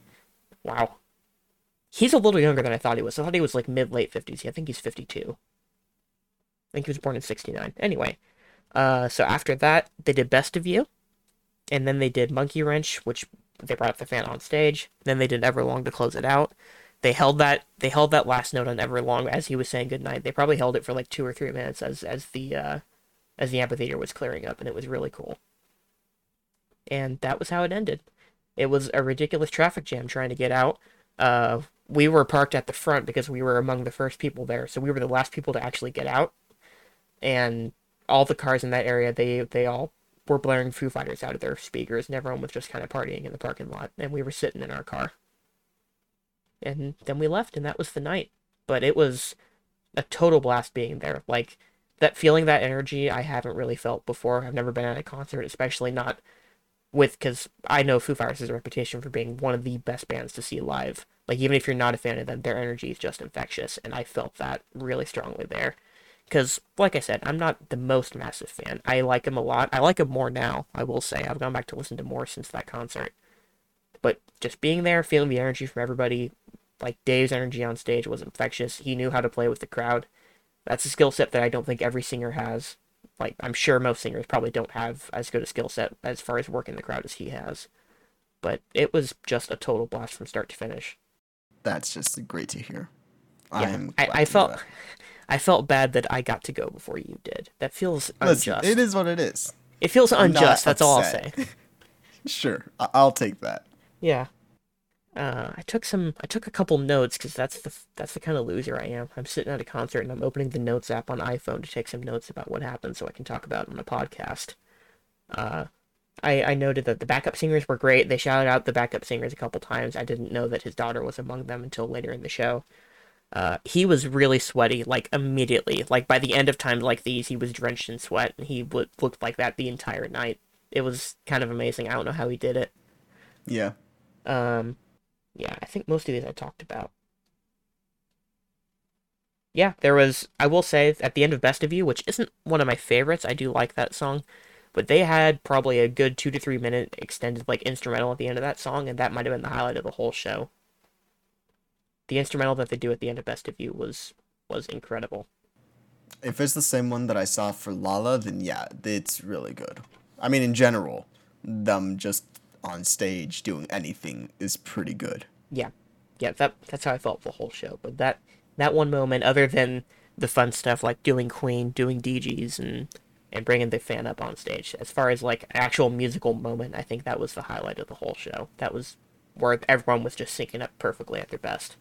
Wow. He's a little younger than I thought he was. I thought he was like mid late 50s. I think he's 52. I think he was born in 69. Anyway, uh, so after that, they did Best of You. And then they did Monkey Wrench, which they brought up the fan on stage. Then they did Everlong to close it out. They held that they held that last note on Everlong as he was saying goodnight. They probably held it for like two or three minutes as as the uh, as the amphitheater was clearing up, and it was really cool. And that was how it ended. It was a ridiculous traffic jam trying to get out. Uh, we were parked at the front because we were among the first people there, so we were the last people to actually get out. And all the cars in that area, they they all were blaring Foo Fighters out of their speakers, and everyone was just kind of partying in the parking lot, and we were sitting in our car. And then we left, and that was the night. But it was a total blast being there. Like that feeling, that energy, I haven't really felt before. I've never been at a concert, especially not with because I know Foo Fighters has a reputation for being one of the best bands to see live. Like even if you're not a fan of them, their energy is just infectious, and I felt that really strongly there. Because, like I said, I'm not the most massive fan. I like him a lot. I like him more now. I will say I've gone back to listen to more since that concert. But just being there, feeling the energy from everybody, like Dave's energy on stage was infectious. He knew how to play with the crowd. That's a skill set that I don't think every singer has like I'm sure most singers probably don't have as good a skill set as far as working the crowd as he has. But it was just a total blast from start to finish. That's just great to hear. Yeah, I, I felt that. I felt bad that I got to go before you did. That feels Listen, unjust. it is what it is. It feels unjust. That's all I'll say. Sure, I- I'll take that. Yeah. Uh, I took some. I took a couple notes because that's the that's the kind of loser I am. I'm sitting at a concert and I'm opening the notes app on iPhone to take some notes about what happened so I can talk about it on a podcast. Uh, I I noted that the backup singers were great. They shouted out the backup singers a couple times. I didn't know that his daughter was among them until later in the show. Uh, he was really sweaty, like immediately. Like by the end of times like these, he was drenched in sweat, and he w- looked like that the entire night. It was kind of amazing. I don't know how he did it. Yeah, Um, yeah, I think most of these I talked about. Yeah, there was. I will say at the end of Best of You, which isn't one of my favorites. I do like that song, but they had probably a good two to three minute extended like instrumental at the end of that song, and that might have been the highlight of the whole show. The instrumental that they do at the end of Best of You was was incredible. if it's the same one that I saw for Lala, then yeah, it's really good. I mean, in general, them just on stage doing anything is pretty good. yeah, yeah, that that's how I felt the whole show. But that that one moment, other than the fun stuff like doing Queen, doing Dee Gees, and and bringing the fan up on stage, as far as like actual musical moment, I think that was the highlight of the whole show. That was where everyone was just syncing up perfectly at their best.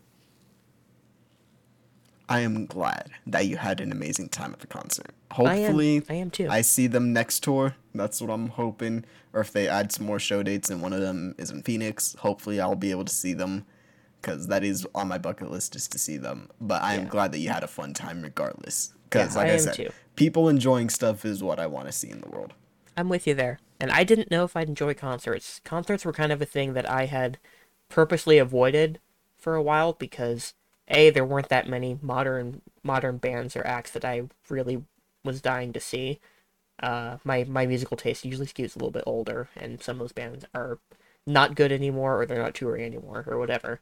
I am glad that you had an amazing time at the concert. I am, Hopefully, I am too. I see them next tour. That's what I'm hoping. Or if they add some more show dates and one of them is in Phoenix, hopefully I'll be able to see them because that is on my bucket list just to see them. But I am Yeah. glad that you had a fun time regardless. Because, Yeah, like I I, am said, too. People enjoying stuff is what I want to see in the world. I'm with you there. And I didn't know if I'd enjoy concerts. Concerts were kind of a thing that I had purposely avoided for a while because a there weren't that many modern modern bands or acts that I really was dying to see. Uh, my my musical taste usually skews a little bit older, and some of those bands are not good anymore, or they're not touring anymore, or whatever.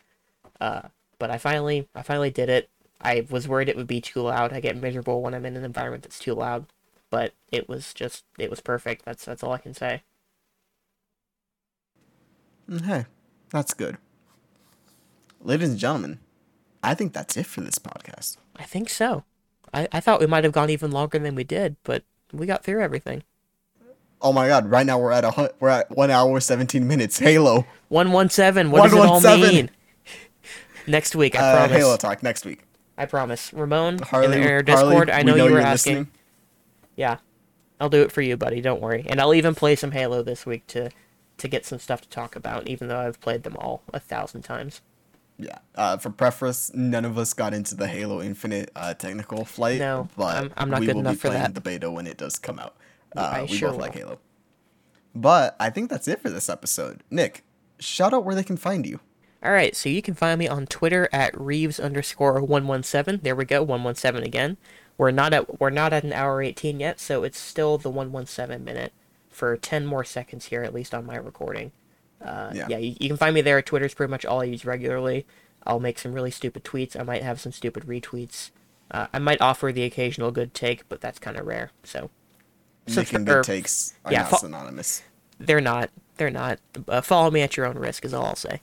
Uh, but I finally I finally did it. I was worried it would be too loud. I get miserable when I'm in an environment that's too loud, but it was just it was perfect. That's that's all I can say. Hey, that's good. Ladies and gentlemen, I think that's it for this podcast. I think so. I, I thought we might have gone even longer than we did, but we got through everything. Oh my god, right now we're at a we're at 1 hour 17 minutes. Halo. One one seven. What does it all mean? Next week, I Uh, promise. Halo talk next week. I promise. Ramon Harley, in our Harley, Discord. I we know, you were asking. listening. Yeah, I'll do it for you, buddy. Don't worry. And I'll even play some Halo this week to to get some stuff to talk about, even though I've played them all a thousand times. Yeah. Uh, for preference, none of us got into the Halo Infinite uh, technical flight. No, but I'm- I'm not we good will enough be for playing that. the beta when it does come out. Uh, I we sure both like. Halo. But I think that's it for this episode. Nick, shout out where they can find you. All right, so you can find me on Twitter at Reeves underscore one one seven. There we go, one one seven again. We're not at we're not at an hour eighteen yet, so it's still the one one seven minute for ten more seconds here, at least on my recording. Uh, Yeah. yeah, you, you can find me there. Twitter's pretty much all I use regularly. I'll make some really stupid tweets. I might have some stupid retweets. Uh, I might offer the occasional good take, but that's kind of rare. So, and Good Takes are yeah, not fo- synonymous. they're not. They're not. Uh, follow me at your own risk, is all I'll say.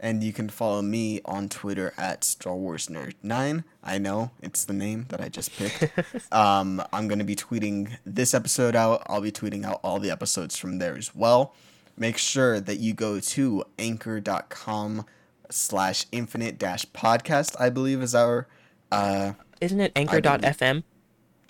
And you can follow me on Twitter at Star Wars Nerd 9 I know it's the name that I just picked. um, I'm going to be tweeting this episode out. I'll be tweeting out all the episodes from there as well. Make sure that you go to anchor.com slash infinite dash podcast, I believe is our uh, Isn't it Anchor.fm?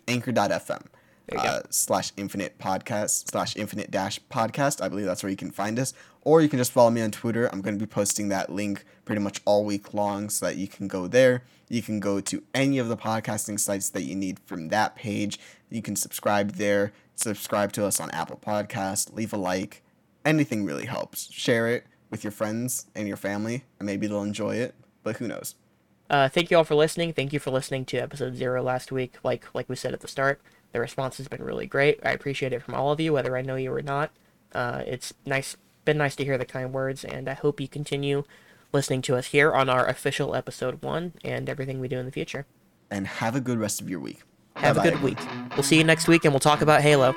anchor.fm There you go. uh, slash infinite podcast slash infinite dash podcast. I believe that's where you can find us. Or you can just follow me on Twitter. I'm going to be posting that link pretty much all week long so that you can go there. You can go to any of the podcasting sites that you need from that page. You can subscribe there. Subscribe to us on Apple Podcasts. Leave a like. Anything really helps. Share it with your friends and your family, and maybe they'll enjoy it. But who knows? Uh, thank you all for listening. Thank you for listening to episode zero last week. Like like we said at the start, the response has been really great. I appreciate it from all of you, whether I know you or not. Uh, it's nice, been nice to hear the kind words, and I hope you continue listening to us here on our official episode one and everything we do in the future. And have a good rest of your week. Have Bye-bye. a good week. We'll see you next week, and we'll talk about Halo.